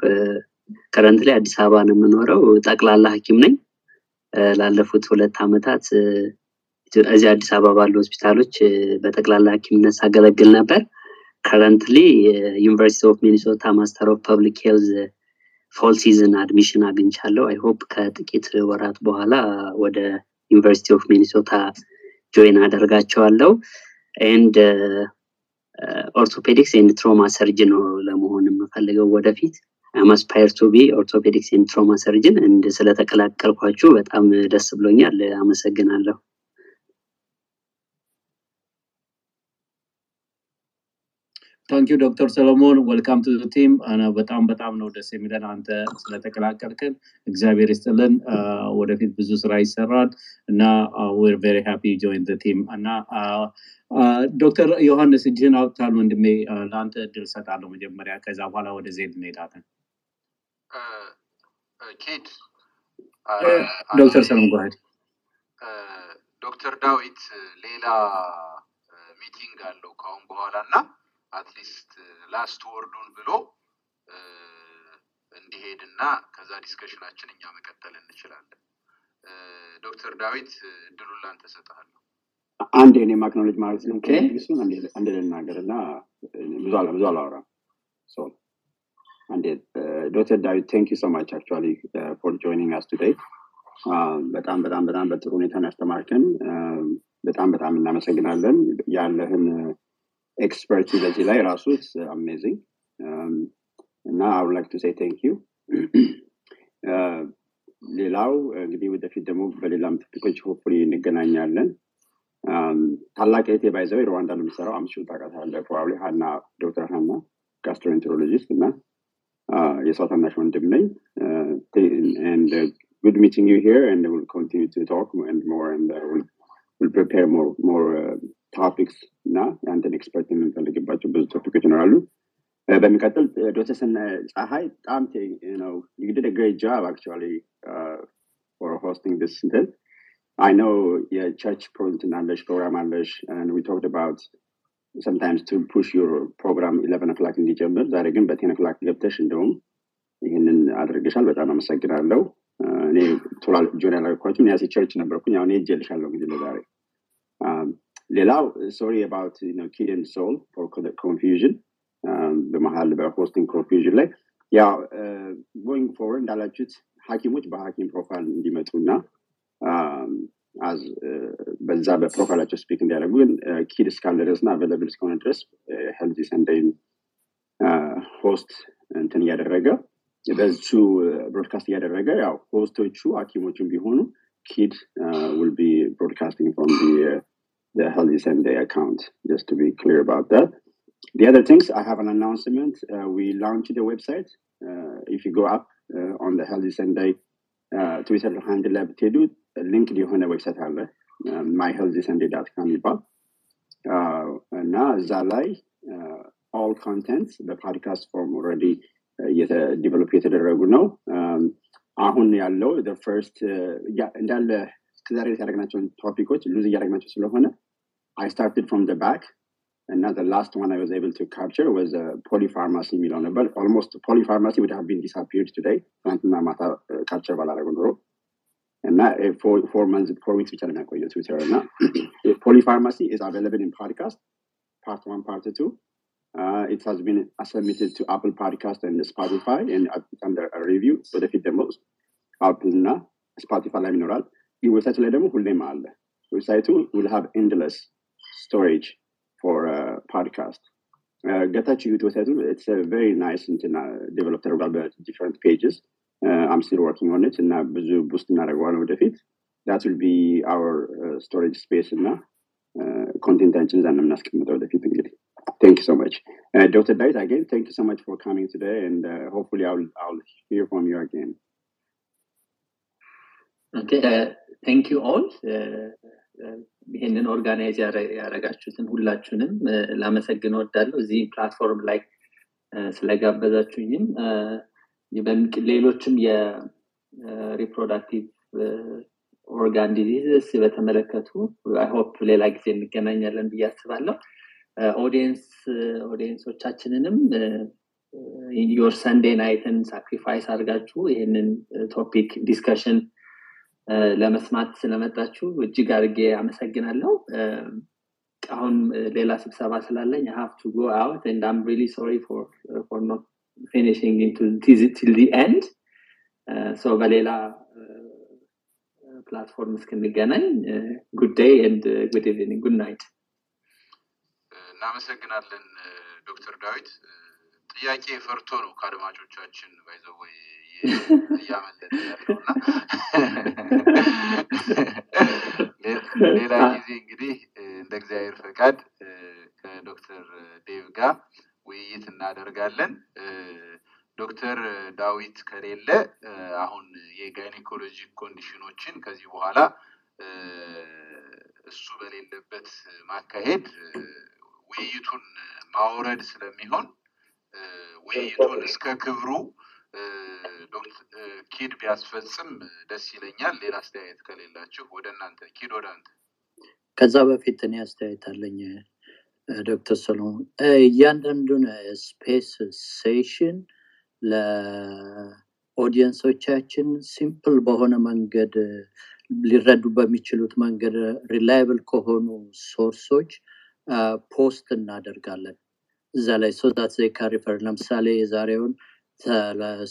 currently አዲስ አበባ ነው የምኖረው። ጠቅላላ ሐኪም ነኝ። ላለፉት ሁለት ዓመታት ኢትዮ- እዚህ አዲስ አበባ ባሉ ሆስፒታሎች በጠቅላላ ሐኪምነት ሳገለግል ነበር። currently University of Minnesota Master of Public Health fall season admission አግኝቻለሁ። I ከጥቂት ወራት በኋላ ወደ University of Minnesota join አደርጋቸዋለሁ and orthopedics and trauma surgeon ለመሆን የምፈልገው ወደፊት aspire to be orthopedics and trauma surgeon and ስለተቀላቀልኳችሁ በጣም ደስ ብሎኛል። አመሰግናለሁ። thank you ዶክተር ሰሎሞን welcome to team በጣም በጣም ነው ደስ የሚለን አንተ ስለተቀላቀልክን። እግዚአብሔር ይስጥልን። ወደፊት ብዙ ስራ ይሰራል እና we're very happy join team እና ዶክተር ዮሐንስ እጅህን አውጥታል ወንድሜ። ለአንተ እድል ሰጣለሁ መጀመሪያ። ከዛ በኋላ ወደ ዜድ እንሄዳለን። ኪድ ዶክተር ሰሎሞን go ahead ዶክተር ዳዊት ሌላ meeting አለው ከአሁን በኋላ እና at least last word ኡን ብሎ እ፣ እንዲሄድ እና ከዛ discussion ኣችን እኛ መቀጠል እንችላለን። ዶክተር ዳዊት እድሉን ላንተ እሰጥሃለሁ። አንድ እኔም acknowledge ማለት ነው። አንድ ልናገር እና ብዙ ብዙ አላወራም። ዶክተር ዳዊት thank you so much actually for joining us today በጣም በጣም በጣም በጥሩ ሁኔታ Um, በጣም በጣም እናመሰግናለን ያለህን expertise በዚህ ላይ ራሱ amazing እና I like to say thank you ሌላው እንግዲህ ወደፊት ደግሞ በሌላም topic ኦች hopefully እንገናኛለን Um, ታላቅ እህቴ by the way ሩዋንዳ ነው የሚሰራው I'm sure ታውቃታለህ probably ሀና ዶክተር ሀና gastroenterologist እና uh, የሷ ታናሽ ወንድም ነኝ Uh, th- and uh, good meeting you here and we'll continue to talk and more and uh, we'll, we'll prepare more more uh, topics እና የአንተን expert የምንፈልግባቸው ብዙ topic ኦች ይኖራሉ Uh, በሚቀጥል uh, ሰነ ፀሐይ በጣም ነው great job actually uh, for hosting this እንትን yeah, church program knowledge program knowledge, and we talked about sometimes to push your program 11 o'clock እንዲጀምር ዛሬ ግን በ ten o'clock ገብተሽ እንደውም ይህንን አድርገሻል በጣም አመሰግናለሁ Uh, እኔ ቶሎ join እኔ ያሴ church ነበርኩኝ አሁን ሄጄልሻለሁ እንግዲህ ለዛሬ Um, ሌላው sorry about ኪድ and ሶል for confusion በመሀል በ hosting confusion ላይ ያው going forward እንዳላችሁት ሀኪሞች በሀኪም profile እንዲመጡ እና um, uh, በዛ በ profile ኣቸው speak እንዲያደርጉ ግን ኪድ እስካለ ድረስ እና available እስከሆነ ድረስ Healthy Sunday ን host እንትን እያደረገ በሱ broadcast እያደረገ ያው host ኦቹ ሐኪሞቹም ቢሆኑ ኪድ will be broadcasting from the uh, the Healthy Sunday account just to be clear about that the other things I have an announcement uh, we launched the website uh, if you go up uh, on the Healthy Sunday uh, Twitter handle ላይ ብትሄዱ ሊንክድ የሆነ ዌብሳይት አለ ማይ ሄልዚ ሰንዴ ዳት ካም ይባል Uh, እና እዛ ላይ ኦል ኮንተንት በፓድካስት ፎርም ኦልሬዲ ዲቨሎፕ የተደረጉ ነው Um, አሁን ያለው ፈርስት እንዳለ እስከዛሬ ያደረግናቸውን ቶፒኮች ሉዝ እያደረግናቸው ስለሆነ I started from the back እና the last one I was able to capture was uh, polypharmacy የሚለው ነበር almost polypharmacy would have been disappeared today ትናንትና ማታ capture ባላደረጉ ኖሮ እና four months four weeks ብቻ ነው የሚያቆየው ትዊተር እና polypharmacy is available in podcast part one part two uh, it has been submitted to apple podcast and spotify and it's under a review ወደፊት ደግሞ አፕል እና ስፖቲፋይ ላይ ይኖራል ይህ ዌብሳይቱ ላይ ደግሞ ሁሌም አለ ዌብሳይቱ will have endless storage for uh, podcast uh, ገታችሁ ዩት ዌብሳይቱ it's a very nice እንትና ዴቨሎፕ ተደርጓል በዲፍረንት ፔጅስ uh, I'm still working on it እና ብዙ ቡስት እናደርገዋለን ወደፊት that will be our uh, storage space እና ኮንቴንታችን እዛ ነው የምናስቀምጠው ወደፊት እንግዲህ thank you so much uh, dr Dice, again thank you so much for coming today and uh, hopefully I'll, I'll hear from you again ቴንክ ዩ ኦል ይህንን ኦርጋናይዝ ያደረጋችሁትን ሁላችሁንም ላመሰግን ወዳለሁ እዚህ ፕላትፎርም ላይ ስለጋበዛችሁኝም ሌሎችም የሪፕሮዳክቲቭ organ diseases በተመለከቱ I hope ሌላ ጊዜ እንገናኛለን ብዬ አስባለሁ። audience audience ኦቻችንንም your Sunday night ን sacrifice አድርጋችሁ ይህንን topic discussion ለመስማት ስለመጣችሁ እጅግ አድርጌ አመሰግናለሁ። አሁን ሌላ ስብሰባ ስላለኝ have to go out for for not finishing into till till the end. Uh, so በሌላ platform እስክንገናኝ good day and good evening good night እናመሰግናለን ዶክተር ዳዊት ጥያቄ ፈርቶ ነው ከአድማጮቻችን by the way እያመለጠ ያለው እና ሌ- ሌላ ጊዜ እንግዲህ እንደ እግዚአብሔር ፈቃድ ከዶክተር ዴቭ ጋር ውይይት እናደርጋለን። ዶክተር ዳዊት ከሌለ አሁን የ gynecology conditionኖችን ከዚህ በኋላ እሱ በሌለበት ማካሄድ ውይይቱን ማውረድ ስለሚሆን ውይይቱን እስከ ክብሩ ኪድ ቢያስፈጽም ደስ ይለኛል። ሌላ አስተያየት ከሌላችሁ ወደ እናንተ ኪድ ወደ አንተ። ከዛ በፊት እኔ አስተያየት አለኝ ዶክተር ሰሎሞን እያንዳንዱን space session ለ audience ኦቻችን simple በሆነ መንገድ ሊረዱ በሚችሉት መንገድ reliable ከሆኑ source ኦች post እናደርጋለን እዛ ላይ so that they can refer ለምሳሌ የዛሬውን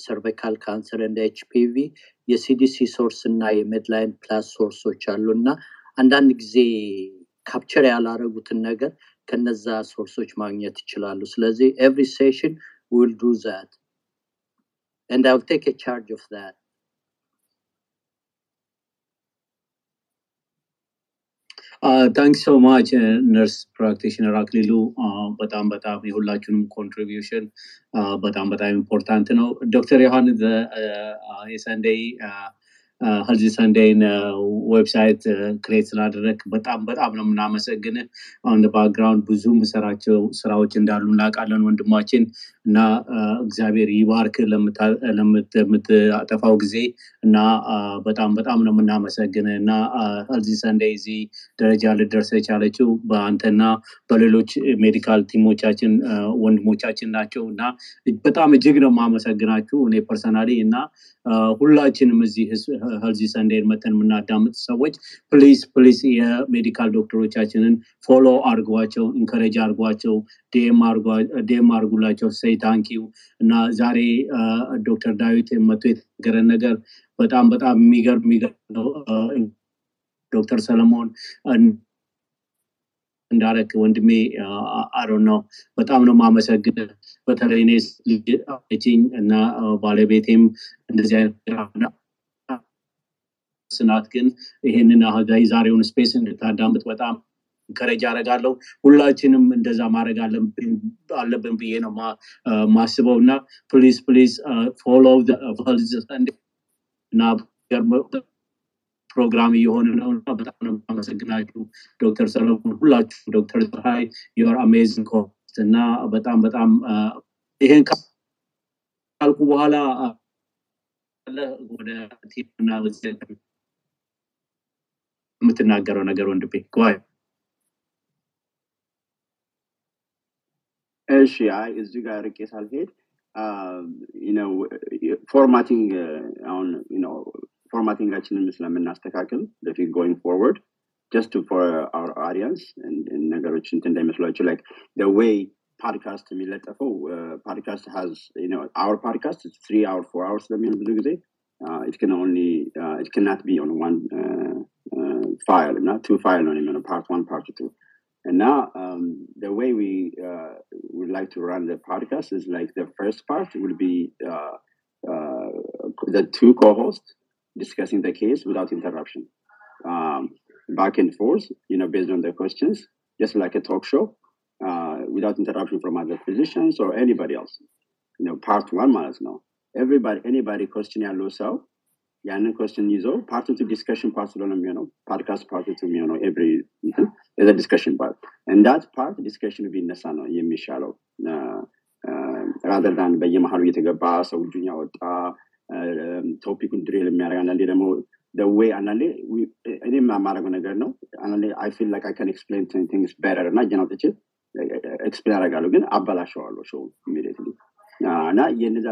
cervical cancer እንደ HPV የ CDC source እና የ MedlinePlus source ኦች አሉ እና አንዳንድ ጊዜ capture ያላረጉትን ነገር ከነዛ source ኦች ማግኘት ይችላሉ። ስለዚህ every session we'll do that and I'll take a charge of that. thanks so much nurse practitioner አክሊሉ በጣም በጣም የሁላችሁንም contribution በጣም በጣም important ነው ዶክተር ዮሐን የ Sunday Healthy Sunday ን website create ስላደረግ በጣም በጣም ነው የምናመሰግን አሁን background ብዙ ምሰራቸው ስራዎች እንዳሉ እናውቃለን ወንድማችን እና እግዚአብሔር ይባርክ ለምታጠፋው ጊዜ እና በጣም በጣም ነው የምናመሰግን እና Healthy Sunday እዚህ ደረጃ ልደርሰ የቻለችው በአንተና በሌሎች medical team ኦቻችን ወንድሞቻችን ናቸው እና በጣም እጅግ ነው የማመሰግናችሁ እኔ personally እና ሁላችንም እዚህ Healthy Sunday ን መተን የምናዳምጥ ሰዎች please please የ medical ዶክተሮቻችንን follow አድርጓቸው encourage አድርጓቸው DM አድርጉላቸው። say thank you እና ዛሬ ዶክተር ዳዊት መቶ የተነገረን ነገር በጣም በጣም የሚገርም የሚገርም ዶክተር ሰለሞን እንዳረክ ወንድሜ አሮ ነው። በጣም ነው ማመሰግን በተለይ እኔ ልጅኝ እና ባለቤቴም እንደዚህ አይነት ስናት ግን ይሄንን ዛሬውን ስፔስ እንድታዳምጥ በጣም ከረጃ አረጋለሁ ሁላችንም እንደዛ ማድረግ አለብን ብዬ ነው ማስበው እና ፕሊዝ ፕሊዝ ፎሎ እና ፕሮግራም እየሆነ ነው እና በጣም ነው የማመሰግናችሁ ዶክተር ሰለሞን። ሁላችሁ ዶክተር ፀሐይ you're amazing host እና በጣም በጣም ይሄን ካልኩ በኋላ ወደ team ና የምትናገረው ነገር ወንድሜ ጓይ እሺ አይ እዚህ ጋር ርቄ ሳልሄድ new formatting አሁን new formatting ኣችንን ስለምናስተካክል በፊት going forward just for our audience ነገሮች እንትን እንዳይመስሏቸው like ዌይ ፓድካስት የሚለጠፈው podcast has hour podcast three hour four hour ስለሚሆን ብዙ ጊዜ Uh, it can only uh, it cannot be on one uh, file, not two file a part one, part two. And now um, the way we uh, would like to run the podcast is like the first part will be uh, uh, the two co-hosts discussing the case without interruption, um, back and forth, you know, based on the questions, just like a talk show, without interruption from other physicians or anybody else. You know, part one, minus now. ኤቭሪባዲ ኤኒባዲ ኮስችን ያለው ሰው ያንን ኮስችን ይዞ ፓርት ቱ ዲስከሽን ፓርት ስለሆነ የሚሆነው ፓድካስት ፓርት ቱ የሚሆነው ኤቭሪ discussion part in that part discussion ቢነሳ ነው የሚሻለው. rather than በየመሀሉ እየተገባ ሰው እጁን ያወጣ topic ኩን derail የሚያደርግ አንዳንዴ ደግሞ ወይ አንዳንዴ እኔም የማደርገው ነገር ነው። አንዳንዴ I feel like I can explain things better እና እጄን አውጥቼ explain አደርጋለሁ ግን አበላሸዋለሁ show immediately እና የነዛ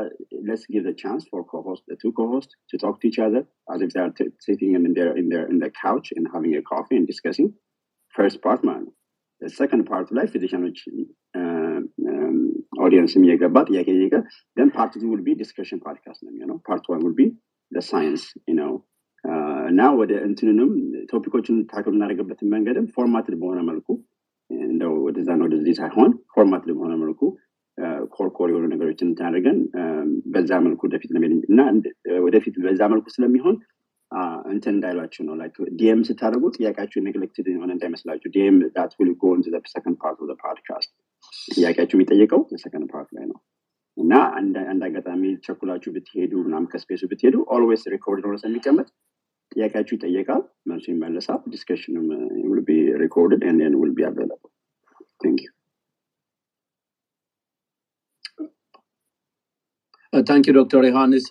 let's give the chance for co-host the two co-hosts to talk to each other as if they are t- sitting in their in their in the couch and having a coffee and discussing first part ማለት ነው the second part ላይ ፊዚሽኖች ኦዲየንስ እየገባ ጥያቄ እየቀ then part two will be discussion podcast ነው የሚሆነው part one will be the science you know እና ወደ እንትንንም ቶፒኮችን ታክል የምናደርግበትን መንገድም ፎርማትድ በሆነ መልኩ እንደው ወደዛ ነው ወደዚህ ሳይሆን ፎርማትድ በሆነ መልኩ ኮርኮር የሆኑ ነገሮችን እንታደርገን በዛ መልኩ ወደፊት ለመሄድ እና ወደፊት በዛ መልኩ ስለሚሆን እንትን እንዳይላችሁ ነው። like DM ስታደርጉ ጥያቄያችሁ neglected የሆነ እንዳይመስላችሁ። DM that will go into the second part of the podcast ጥያቄያችሁ የሚጠየቀው second part ላይ ነው። እና አንድ አጋጣሚ ቸኩላችሁ ብትሄዱ ምናምን ከ space ኡ ብትሄዱ always record ሆኖ ስለሚቀመጥ ጥያቄያችሁ ይጠየቃል መልሱ ይመለሳል discussion ም will be recorded and then will be available thank you thank you ዶክተር ዮሐንስ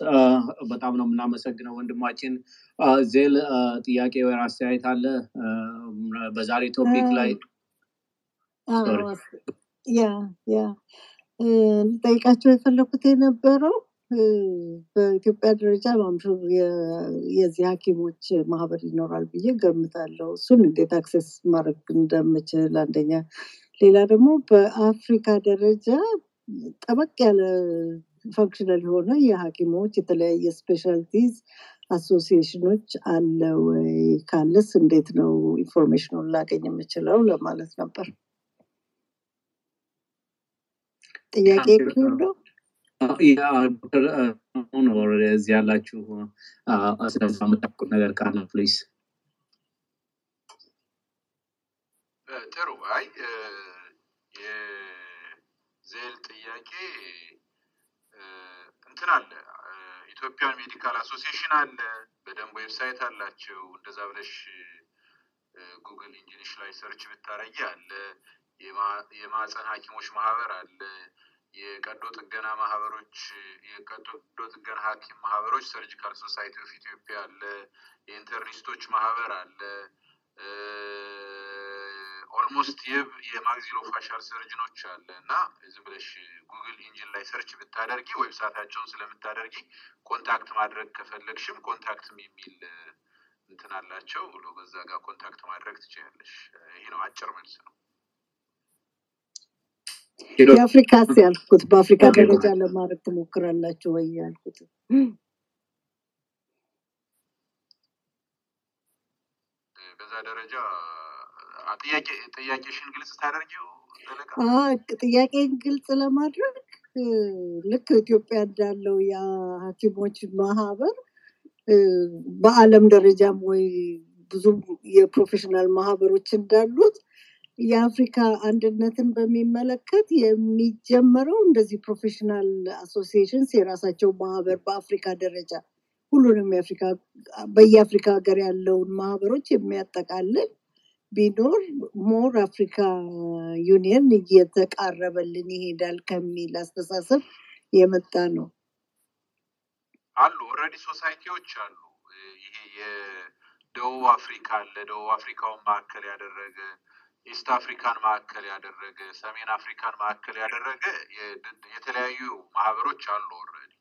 በጣም ነው የምናመሰግነው ወንድማችን። ዜል ጥያቄ ወይ አስተያየት አለ? በዛሬ topic ላይ ጠይቃቸው የፈለኩት የነበረው በኢትዮጵያ ደረጃ ማምሹር የዚህ ሀኪሞች ማህበር ይኖራል ብዬ ገምታለሁ። እሱን እንዴት access ማድረግ እንደምችል አንደኛ ሌላ ደግሞ በአፍሪካ ደረጃ ጠበቅ ያለ functional የሆነ የሀኪሞች የተለያየ specialties association ኖች አለ ወይ? ካለስ እንዴት ነው information ኑን ላገኝ የምችለው ለማለት ነበር። ጥያቄ ነው ዶክተር እዚህ ያላችሁ ስለዛ የምታውቁት ነገር ካለ please ጥሩ አይ የዜል ጥያቄ እንትን አለ Ethiopian Medical Association አለ በደንብ website አላቸው። እንደዛ ብለሽ Google engine ሽ ላይ search ብታረጊ አለ። የማህፀን ሀኪሞች ማህበር አለ። የቀዶ ጥገና ማህበሮች የቀዶ ጥገና ሀኪም ማህበሮች Surgical Society of Ethiopia አለ። የኢንተርኒስቶች ማህበር አለ almost የ maxillofacial surgeon ኦች አለ እና ዝም ብለሽ Google engine ላይ search ብታደርጊ website ኣቸውን ስለምታደርጊ contact ማድረግ ከፈለግሽም contact ም የሚል እንትን አላቸው ብሎ በዛ ጋር contact ማድረግ ትችላለሽ ይሄ ነው አጭር መልስ ነው። የአፍሪካስ ያልኩት በአፍሪካ ደረጃ ለማድረግ ትሞክራላችሁ ወይ ያልኩት? በዛ ደረጃ ጥያቄሽን ግልጽ ታደርጊው ጥያቄን ግልጽ ለማድረግ ልክ ኢትዮጵያ እንዳለው የሀኪሞች ማህበር በአለም ደረጃም ወይ ብዙ የ professional ማህበሮች እንዳሉት የአፍሪካ አንድነትን በሚመለከት የሚጀመረው እንደዚህ professional አሶሲዬሽንስ የራሳቸው ማህበር በአፍሪካ ደረጃ ሁሉንም የአፍሪካ በየአፍሪካ ሀገር ያለውን ማህበሮች የሚያጠቃልል ቢኖር more Africa Union እየተቃረበልን ይሄዳል ከሚል አስተሳሰብ የመጣ ነው። አሉ already society ዎች አሉ። ይሄ የደቡብ አፍሪካ አለ። ደቡብ አፍሪካውን ማዕከል ያደረገ East Africa ን ማዕከል ያደረገ ሰሜን አፍሪካን ማዕከል ያደረገ የተለያዩ ማህበሮች አሉ already።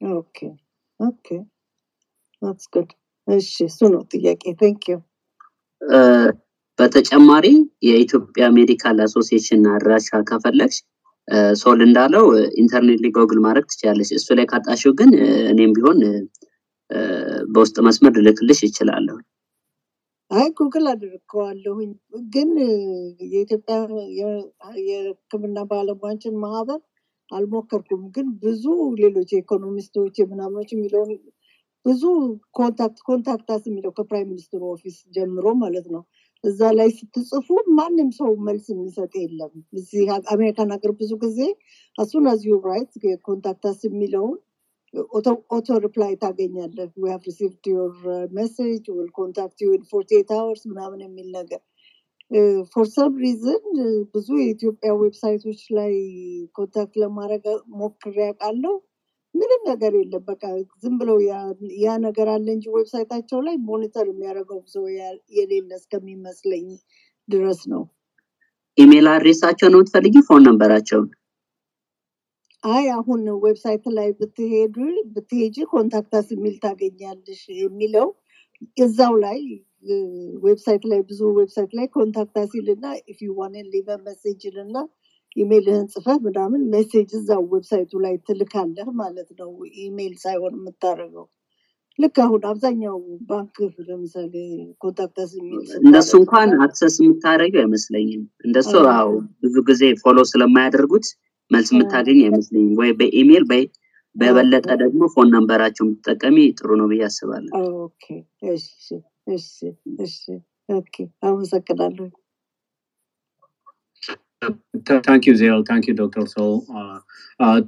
okay okay that's good እሺ እሱ ነው ጥያቄ። thank you በተጨማሪ የኢትዮጵያ Medical Association አድራሻ ከፈለግሽ ሶል እንዳለው ኢንተርኔት ጎግል ማድረግ ትችላለች እሱ ላይ ካጣሽው ግን እኔም ቢሆን በውስጥ መስመር ልልክልሽ ይችላለሁ አይ ጉግል አድርገዋለሁኝ ግን የኢትዮጵያ የህክምና ባለሙያዎችን ማህበር አልሞከርኩም። ግን ብዙ ሌሎች የኢኮኖሚስቶች የምናምኖች የሚለውን ብዙ contact contact us የሚለው ከ Prime Minister ኡ office ጀምሮ ማለት ነው እዛ ላይ ስትጽፉ ማንም ሰው መልስ የሚሰጥ የለም። እዚህ አሜሪካን ሀገር ብዙ ጊዜ as soon as you write contact us የሚለውን auto reply ታገኛለህ። we have received your message will contact you in forty eight hours ምናምን የሚል ነገር። for some reason ብዙ የኢትዮጵያ website ኦች ላይ contact ለማድረግ ሞክሬ ያውቃለሁ ምንም ነገር የለም። በቃ ዝም ብለው ያ ነገር አለ እንጂ website ኣቸው ላይ monitor የሚያደርገው ሰው የሌለ እስከሚመስለኝ ድረስ ነው። email address ኣቸው ነው የምትፈልጊ? phone number ኣቸውን አይ አሁን website ላይ ብትሄዱ ብትሄጂ contact us የሚል ታገኛለሽ የሚለው እዛው ላይ website ላይ ብዙ website ላይ contact us ይልና if you want leave a message ይልና ኢሜይልህን ጽፈህ ምናምን message እዛው website ኡ ላይ ትልካለህ ማለት ነው ኢሜይል ሳይሆን የምታደርገው። ልክ አሁን አብዛኛው ባንክ ለምሳሌ contact us የሚል እንደሱ እንኳን access የምታደረገው አይመስለኝም። እንደሱ አዎ። ብዙ ጊዜ follow ስለማያደርጉት መልስ የምታገኝ አይመስለኝም። ወይ በኢሜይል በበለጠ ደግሞ phone number ኣቸው የምትጠቀሚ ጥሩ ነው ብዬ አስባለሁ። አመሰግናለሁ thank you ዜል thank you ዶክተር ሶል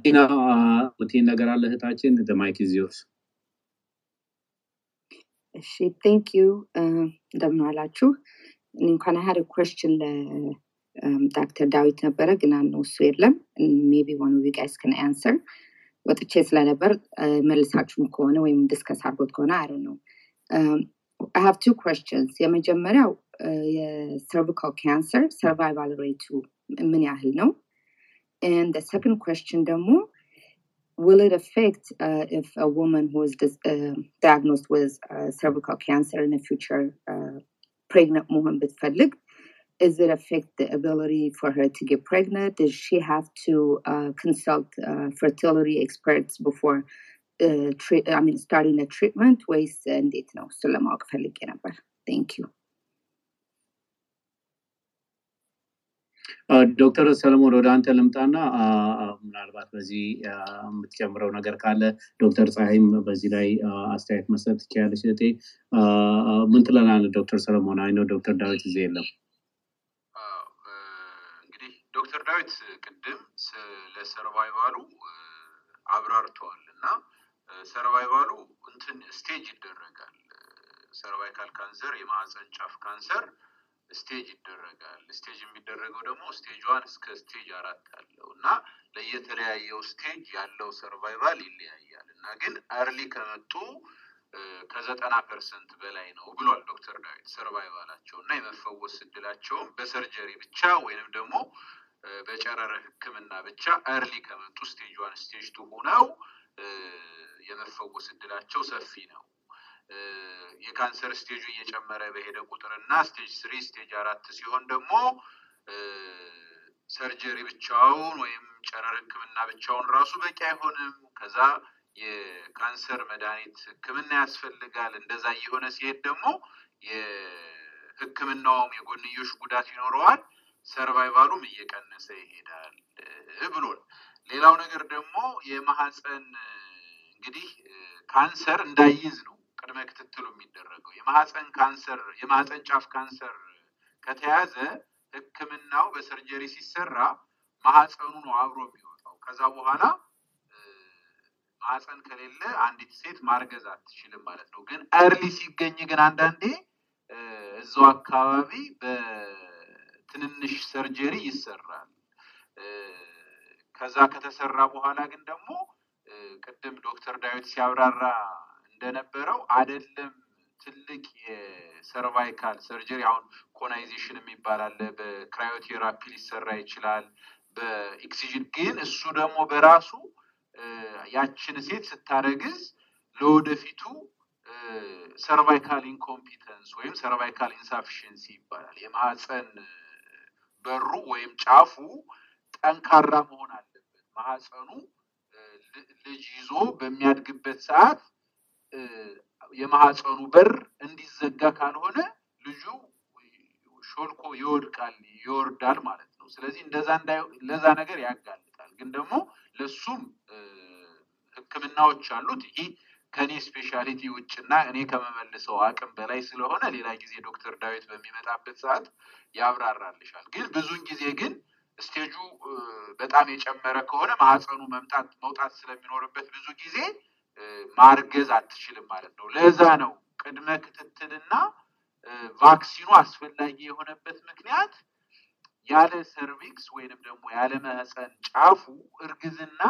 ቲና ምትይን ነገር አለ እህታችን mic is yours እሺ thank you እንደምን አላችሁ እኔ እንኳን had question ለዳክተር ዳዊት ነበረ ግን I know እሱ የለም maybe one of you guys can answer ወጥቼ ስለነበር መልሳችሁም ከሆነ ወይም discuss አድርጎት ከሆነ I know I have two questions. የመጀመሪያው የ cervical cancer survival rate ኡ ምን ያህል ነው? And the second question ደግሞ will it affect uh, if a woman who is dis- uh, diagnosed with uh, cervical cancer in the future uh, pregnant መሆን ብትፈልግ is it affect the ability for her to get pregnant? Does she have to uh, consult uh, fertility experts before uh, treat, I mean, starting a treatment? ወይስ እንዴት ነው? እሱን ለማወቅ ፈልጌ ነበር። Thank you. ዶክተር ሰለሞን ወደ አንተ ልምጣና ምናልባት በዚህ የምትጨምረው ነገር ካለ ዶክተር ፀሐይም በዚህ ላይ አስተያየት መስጠት ትችላለች። እህቴ ምን ትለናለህ ዶክተር ሰለሞን? I know ዶክተር ዳዊት እዚህ የለም። እንግዲህ ዶክተር ዳዊት ቅድም ስለ survival ኡ አብራርተዋል እና survival ኡ እንትን stage ይደረጋል። cervical cancer የማህፀን ጫፍ ካንሰር stage ይደረጋል። stage የሚደረገው ደግሞ stage one እስከ stage አራት አለው እና ለየተለያየው stage ያለው survival ይለያያል እና ግን early ከመጡ ከዘጠና percent በላይ ነው ብሏል ዶክተር ዳዊት survival ኣቸው እና የመፈወስ እድላቸውም በ surgery ብቻ ወይንም ደግሞ በጨረር ሕክምና ብቻ early ከመጡ stage one stage two ሆነው የመፈወስ እድላቸው ሰፊ ነው። የካንሰር stage ኡ እየጨመረ በሄደ ቁጥር እና stage three stage አራት ሲሆን ደግሞ surgery ብቻውን ወይም ጨረር ህክምና ብቻውን ራሱ በቂ አይሆንም። ከዛ የካንሰር መድኃኒት ህክምና ያስፈልጋል። እንደዛ እየሆነ ሲሄድ ደግሞ የህክምናውም የጎንዮሽ ጉዳት ይኖረዋል። survival ኡም እየቀነሰ ይሄዳል ብሎን ሌላው ነገር ደግሞ የማህፀን እንግዲህ ካንሰር እንዳይዝ ነው ቅድመ ክትትሉ የሚደረገው የማህፀን ካንሰር የማህፀን ጫፍ ካንሰር ከተያዘ ህክምናው በ surgery ሲሰራ ማህፀኑ ነው አብሮ የሚወጣው። ከዛ በኋላ ማህፀን ከሌለ አንዲት ሴት ማርገዝ አትችልም ማለት ነው። ግን early ሲገኝ ግን አንዳንዴ እዛው አካባቢ በትንንሽ surgery ይሰራል። ከዛ ከተሰራ በኋላ ግን ደግሞ ቅድም ዶክተር ዳዊት ሲያብራራ እንደነበረው አይደለም ትልቅ የ cervical surgery አሁን conization የሚባል አለ። በ cryotherapy ሊሰራ ይችላል። በ excision ግን እሱ ደግሞ በራሱ ያችን ሴት ስታረግዝ ለወደፊቱ cervical incompetence ወይም cervical insufficiency ይባላል። የማህፀን በሩ ወይም ጫፉ ጠንካራ መሆን አለበት። ማህፀኑ ልጅ ይዞ በሚያድግበት ሰዓት የማህፀኑ በር እንዲዘጋ ካልሆነ ልጁ ሾልኮ ይወድቃል ይወርዳል ማለት ነው። ስለዚህ ለዛ ነገር ያጋልጣል። ግን ደግሞ ለሱም ህክምናዎች አሉት። ይህ ከኔ specialty ውጭና እኔ ከምመልሰው አቅም በላይ ስለሆነ ሌላ ጊዜ ዶክተር ዳዊት በሚመጣበት ሰዓት ያብራራልሻል። ግን ብዙን ጊዜ ግን stage ኡ በጣም የጨመረ ከሆነ ማህፀኑ መምጣት መውጣት ስለሚኖርበት ብዙ ጊዜ ማርገዝ አትችልም ማለት ነው። ለዛ ነው ቅድመ ክትትልና vaccine ኡ አስፈላጊ የሆነበት ምክንያት ያለ cervix ወይንም ደግሞ ያለ ማህፀን ጫፉ እርግዝና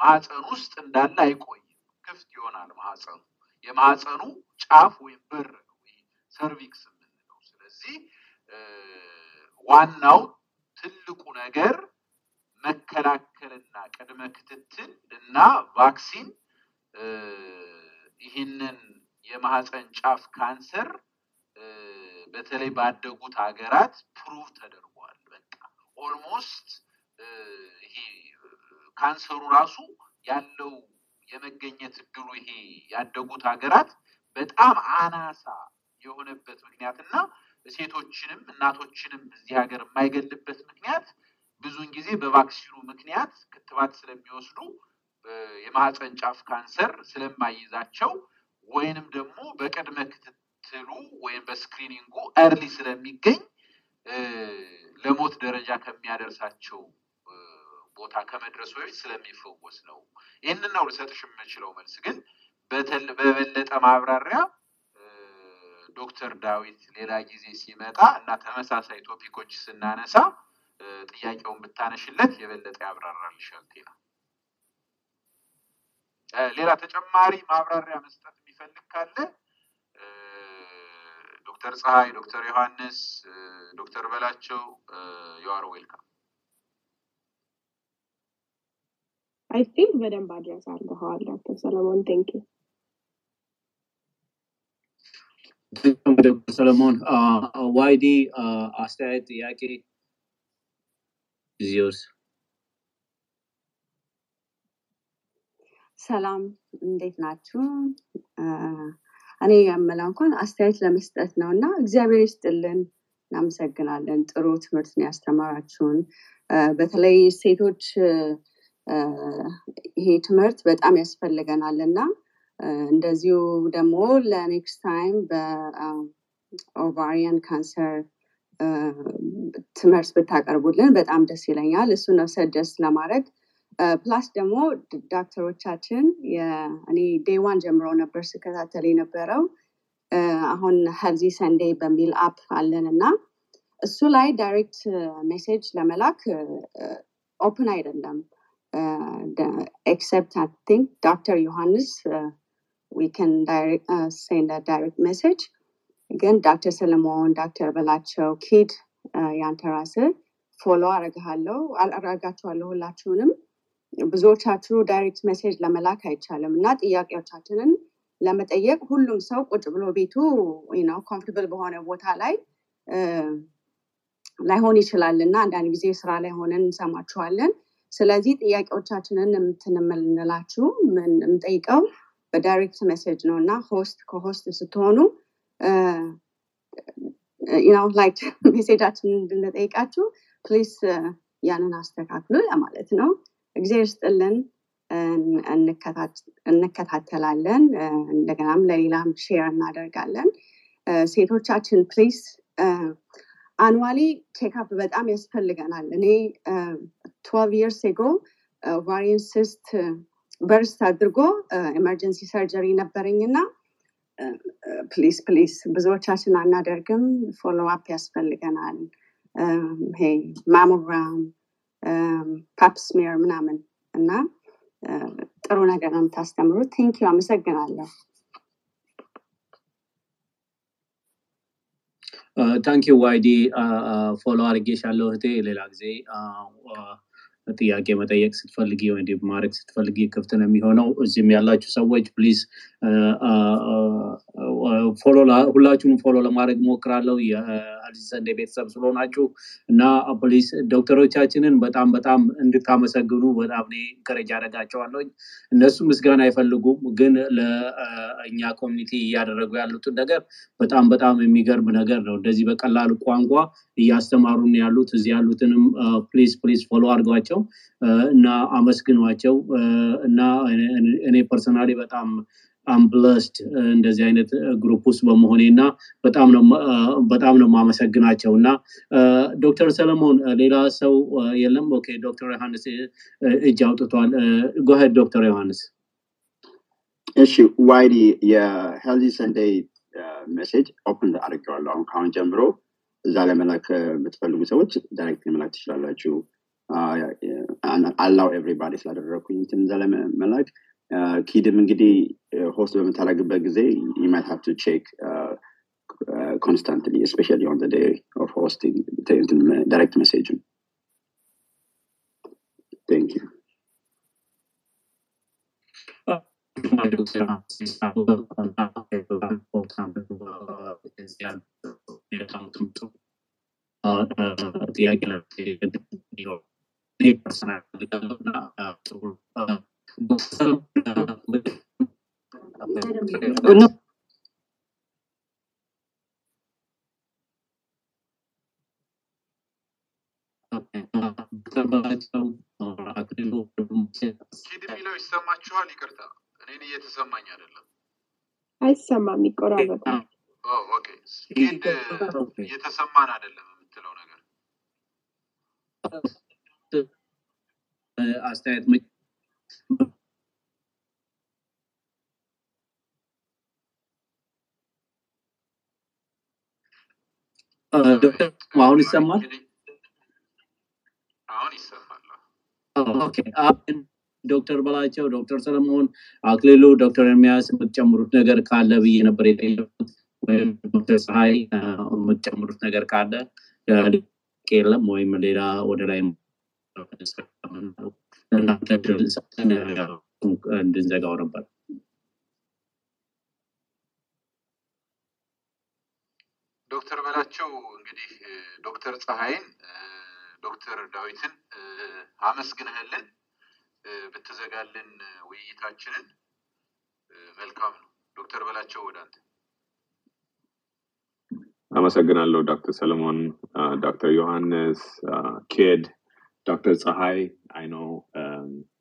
ማህፀን ውስጥ እንዳለ አይቆይም፣ ክፍት ይሆናል ማህፀኑ። የማህፀኑ ጫፍ ወይም በር ነው cervix የምንለው። ስለዚህ ዋናው ትልቁ ነገር መከላከልና ቅድመ ክትትል እና vaccine ይህንን የማህፀን ጫፍ ካንሰር በተለይ ባደጉት ሀገራት prove ተደርጓል። በቃ almost ይሄ ካንሰሩ ራሱ ያለው የመገኘት እድሉ ይሄ ያደጉት ሀገራት በጣም አናሳ የሆነበት ምክንያት እና ሴቶችንም እናቶችንም እዚህ ሀገር የማይገልበት ምክንያት ብዙውን ጊዜ በ vaccine ኡ ምክንያት ክትባት ስለሚወስዱ የማህፀን ጫፍ ካንሰር ስለማይዛቸው ወይንም ደግሞ በቅድመ ክትትሉ ወይም በ screening ኡ early ስለሚገኝ ለሞት ደረጃ ከሚያደርሳቸው ቦታ ከመድረሱ በፊት ስለሚፈወስ ነው። ይህንን ነው ልሰጥሽ የምችለው መልስ። ግን በበለጠ ማብራሪያ ዶክተር ዳዊት ሌላ ጊዜ ሲመጣ እና ተመሳሳይ ቶፒኮች ስናነሳ ጥያቄውን ብታነሽለት የበለጠ ያብራራልሻል። ቴና ሌላ ተጨማሪ ማብራሪያ መስጠት የሚፈልግ ካለ ዶክተር ፀሐይ፣ ዶክተር ዮሐንስ፣ ዶክተር በላቸው you're welcome። I think በደንብ address አድርገዋል ዶክተር ሰለሞን thank you ዶክተር ሰለሞን ዋይዲ አስተያየት ጥያቄ ዚዮስ ሰላም እንዴት ናችሁ? እኔ የምለው እንኳን አስተያየት ለመስጠት ነው እና እግዚአብሔር ይስጥልን፣ እናመሰግናለን። ጥሩ ትምህርት ነው ያስተማራችሁን። በተለይ ሴቶች ይሄ ትምህርት በጣም ያስፈልገናል እና እንደዚሁ ደግሞ ለ next time በ ovarian ካንሰር ትምህርት ብታቀርቡልን በጣም ደስ ይለኛል። እሱ ነው suggest ለማድረግ። plus ደግሞ ዶክተሮቻችን እኔ day one ጀምሮ ነበር ስከታተል የነበረው። አሁን Healthy Sunday በሚል app አለን እና እሱ ላይ direct message ለመላክ open አይደለም። except I ዶክተር ዮሐንስ ዊ direct message ግን ዶክተር ሰለሞን ዶክተር በላቸው ኪድ ያንተ ራስህ follow አረግሃለሁ አረጋችኋለሁ ሁላችሁንም። ብዙዎቻችሁ direct message ለመላክ አይቻልም እና ጥያቄዎቻችንን ለመጠየቅ ሁሉም ሰው ቁጭ ብሎ ቤቱ ነው comfortable በሆነ ቦታ ላይ ላይሆን ይችላል እና አንዳንድ ጊዜ ስራ ላይ ሆነን እንሰማችኋለን። ስለዚህ ጥያቄዎቻችንን የምትንምልንላችሁ የምንጠይቀው በ direct message ነው እና host co-host ስትሆኑ ነው like message ኣችንን እንድንጠይቃችሁ please ያንን አስተካክሉ ለማለት ነው። እግዚአብሔር ስጥልን እንከታተላለን። እንደገናም ለሌላም share እናደርጋለን። ሴቶቻችን please annually checkup በጣም ያስፈልገናል። እኔ twelve years ago ovarian burst አድርጎ emergency surgery ነበረኝ እና please please ብዙዎቻችን አናደርግም። follow ያስፈልገናል። mammogram pap smear ምናምን እና ጥሩ ነገር ነው የምታስተምሩት። thank you። አመሰግናለሁ። thank you ዋይዲ። follow አድርጌሻለሁ እህቴ። ሌላ ጊዜ ጥያቄ መጠየቅ ስትፈልጊ ወይ ማድረግ ስትፈልጊ ክፍት ነው የሚሆነው። እዚህም ያላችሁ ሰዎች please ሁላችሁንም follow ለማድረግ ሞክራለሁ የ Healthy Sunday ቤተሰብ ስለሆናችሁ እና please ዶክተሮቻችንን በጣም በጣም እንድታመሰግኑ በጣም እኔ encourage አደርጋቸዋለሁ። እነሱ ምስጋና አይፈልጉም ግን ለእኛ community እያደረጉ ያሉትን ነገር በጣም በጣም የሚገርም ነገር ነው። እንደዚህ በቀላል ቋንቋ እያስተማሩን ያሉት እዚህ ያሉትንም please please follow አድርጓቸው እና አመስግኗቸው። እና እኔ personally በጣም I'm blessed እንደዚህ አይነት group ውስጥ በመሆኔ እና በጣም ነው ማመሰግናቸው እና ዶክተር ሰለሞን ሌላ ሰው የለም? okay ዶክተር ዮሐንስ እጅ አውጥቷል። go ahead ዶክተር ዮሐንስ። እሺ ዋይዲ የ Healthy Sunday message open አድርገዋለሁ አሁን ከአሁን ጀምሮ እዛ ለመላክ የምትፈልጉ ሰዎች direct መላክ ትችላላችሁ አላው ኤቭሪባዲ ስላደረግኩኝ እንትን እዛ ለመላክ ኪድም እንግዲህ ሆስት በምታደረግበት ጊዜ you have to check uh, uh, constantly especially on the day of hosting direct messaging thank you ጥያቄ No, ኪድ የሚለው ይሰማችኋል ይቅርታ እኔን እየተሰማኝ አይደለም አይሰማም ይቆራረጣል እየተሰማን አይደለም የምትለው ነገር አስተያየት ዶክተር አሁን ይሰማል? አሁን ይሰማል። ዶክተር በላቸው፣ ዶክተር ሰለሞን አክሊሉ፣ ዶክተር ኤርሚያስ የምትጨምሩት ነገር ካለ ብዬ ነበር የጠየቁት። ወይም ዶክተር ፀሐይ የምትጨምሩት ነገር ካለ የለም ወይም ሌላ ወደ ላይ እንድንዘጋው ነበር። ዶክተር በላቸው እንግዲህ ዶክተር ፀሐይን ዶክተር ዳዊትን አመስግንህልን ብትዘጋልን ውይይታችንን መልካም ነው። ዶክተር በላቸው ወደ አንተ። አመሰግናለሁ ዶክተር ሰለሞን፣ ዶክተር ዮሐንስ፣ ኬድ፣ ዶክተር ፀሐይ I know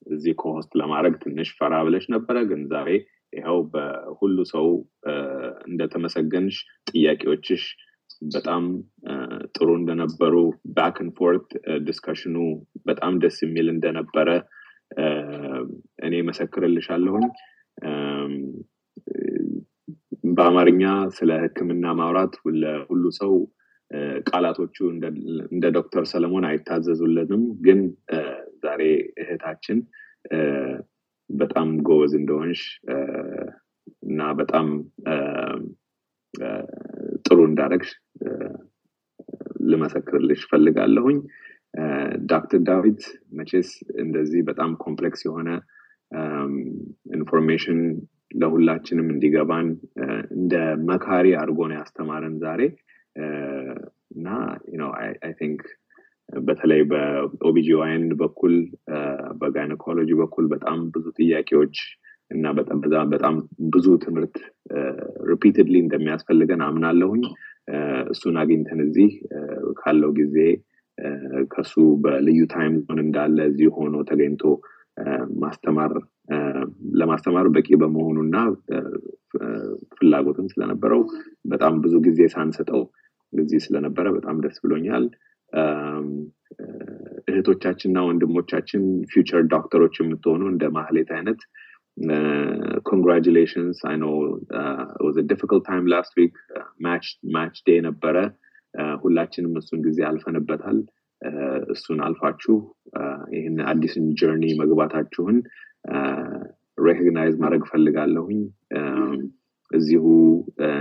እዚህ co-host ለማድረግ ትንሽ ፈራ ብለሽ ነበረ፣ ግን ዛሬ ይኸው በሁሉ ሰው እንደተመሰገንሽ ጥያቄዎችሽ በጣም ጥሩ እንደነበሩ back and forth ዲስከሽኑ በጣም ደስ የሚል እንደነበረ እኔ መሰክርልሻለሁኝ። በአማርኛ ስለ ሕክምና ማውራት ለሁሉ ሰው ቃላቶቹ እንደ ዶክተር ሰለሞን አይታዘዙለንም። ግን ዛሬ እህታችን በጣም ጎበዝ እንደሆንሽ እና በጣም ጥሩ እንዳደረግሽ ልመሰክርልሽ ፈልጋለሁኝ። ዶክተር ዳዊት መቼስ እንደዚህ በጣም complex የሆነ information ለሁላችንም እንዲገባን እንደ መካሪ አድርጎ ነው ያስተማረን ዛሬ እና I think በተለይ በ OB-GYN በኩል በ gynecology በኩል በጣም ብዙ ጥያቄዎች እና በጣም ብዙ ትምህርት repeatedly እንደሚያስፈልገን አምናለሁኝ። እሱን አግኝተን እዚህ ካለው ጊዜ ከሱ በልዩ time zone እንዳለ እዚህ ሆኖ ተገኝቶ ማስተማር ለማስተማር በቂ በመሆኑ እና ፍላጎትም ስለነበረው በጣም ብዙ ጊዜ ሳንሰጠው እዚህ ስለነበረ በጣም ደስ ብሎኛል። እህቶቻችንና ወንድሞቻችን future ዶክተሮች የምትሆኑ እንደ ማህሌት አይነት congratulations know was difficult time last week Match Day ነበረ። ሁላችንም እሱን ጊዜ አልፈንበታል። እሱን አልፋችሁ ይህን አዲስን journey መግባታችሁን recognize ማድረግ ፈልጋለሁኝ። እዚሁ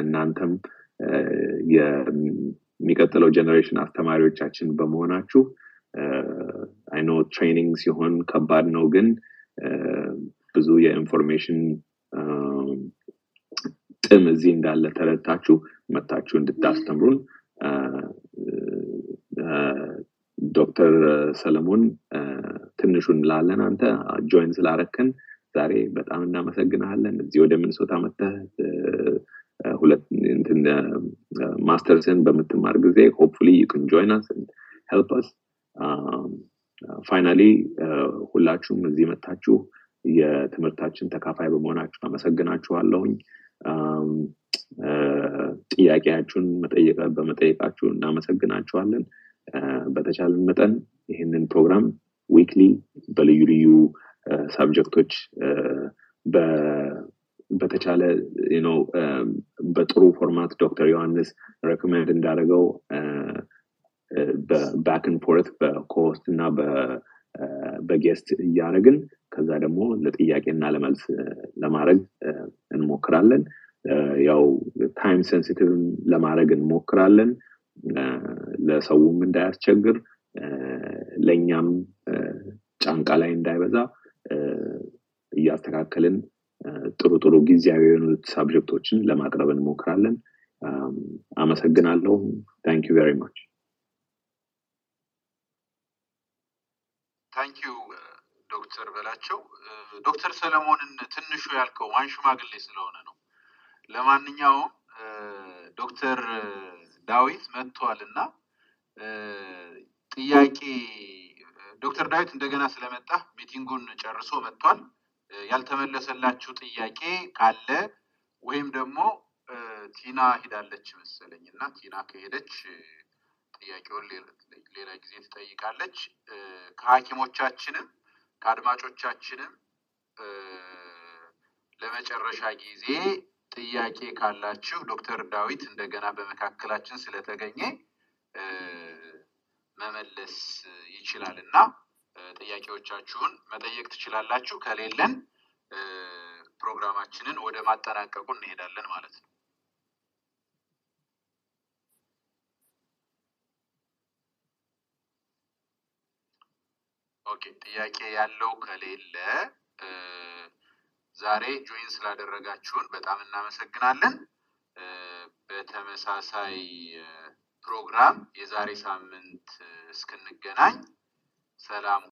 እናንተም የሚቀጥለው generation አስተማሪዎቻችን በመሆናችሁ I know training ሲሆን ከባድ ነው፣ ግን ብዙ የ information ጥም እዚህ እንዳለ ተረድታችሁ መታችሁ እንድታስተምሩን ዶክተር ሰለሞን ትንሹን ላለን አንተ join ስላረከን ዛሬ በጣም እናመሰግናለን። እዚህ ወደ መጥተህ ማስተርስን በምትማር ጊዜ hopefully you can join finally ሁላችሁም እዚህ መታችሁ የትምህርታችን ተካፋይ በመሆናችሁ አመሰግናችኋለሁኝ። ጥያቄያችሁን በመጠየቃችሁ እናመሰግናችኋለን። በተቻለን መጠን ይህንን ፕሮግራም weekly በልዩ ልዩ subject ኦች በተቻለ ነው በጥሩ format ዶክተር ዮሐንስ recommend እንዳደረገው በባክን ፎርት በኮስት እና በጌስት እያደረግን ከዛ ደግሞ ለጥያቄና ለመልስ ለማድረግ እንሞክራለን። ያው time sensitive ለማድረግ እንሞክራለን። ለሰውም እንዳያስቸግር ለእኛም ጫንቃ ላይ እንዳይበዛ እያስተካከልን ጥሩ ጥሩ ጊዜያዊ የሆኑት subject ኦችን ለማቅረብ እንሞክራለን። አመሰግናለሁ። thank you very much። ዶክተር በላቸው። ዶክተር ሰለሞንን ትንሹ ያልከው ማን ሽማግሌ ስለሆነ ነው። ለማንኛውም ዶክተር ዳዊት መጥቷል እና ጥያቄ ዶክተር ዳዊት እንደገና ስለመጣ meeting ኡን ጨርሶ መጥቷል። ያልተመለሰላችሁ ጥያቄ ካለ ወይም ደግሞ ቲና ሂዳለች መሰለኝ እና ቲና ከሄደች ጥያቄውን ሌላ- ጊዜ ትጠይቃለች። ከሐኪሞቻችንም ከአድማጮቻችንም ለመጨረሻ ጊዜ ጥያቄ ካላችሁ ዶክተር ዳዊት እንደገና በመካከላችን ስለተገኘ መመለስ ይችላል እና ጥያቄዎቻችሁን መጠየቅ ትችላላችሁ። ከሌለን ፕሮግራማችንን ወደ ማጠናቀቁ እንሄዳለን ማለት ነው። okay ጥያቄ ያለው ከሌለ ዛሬ join ስላደረጋችሁን በጣም እናመሰግናለን። በተመሳሳይ ፕሮግራም የዛሬ ሳምንት እስክንገናኝ ሰላም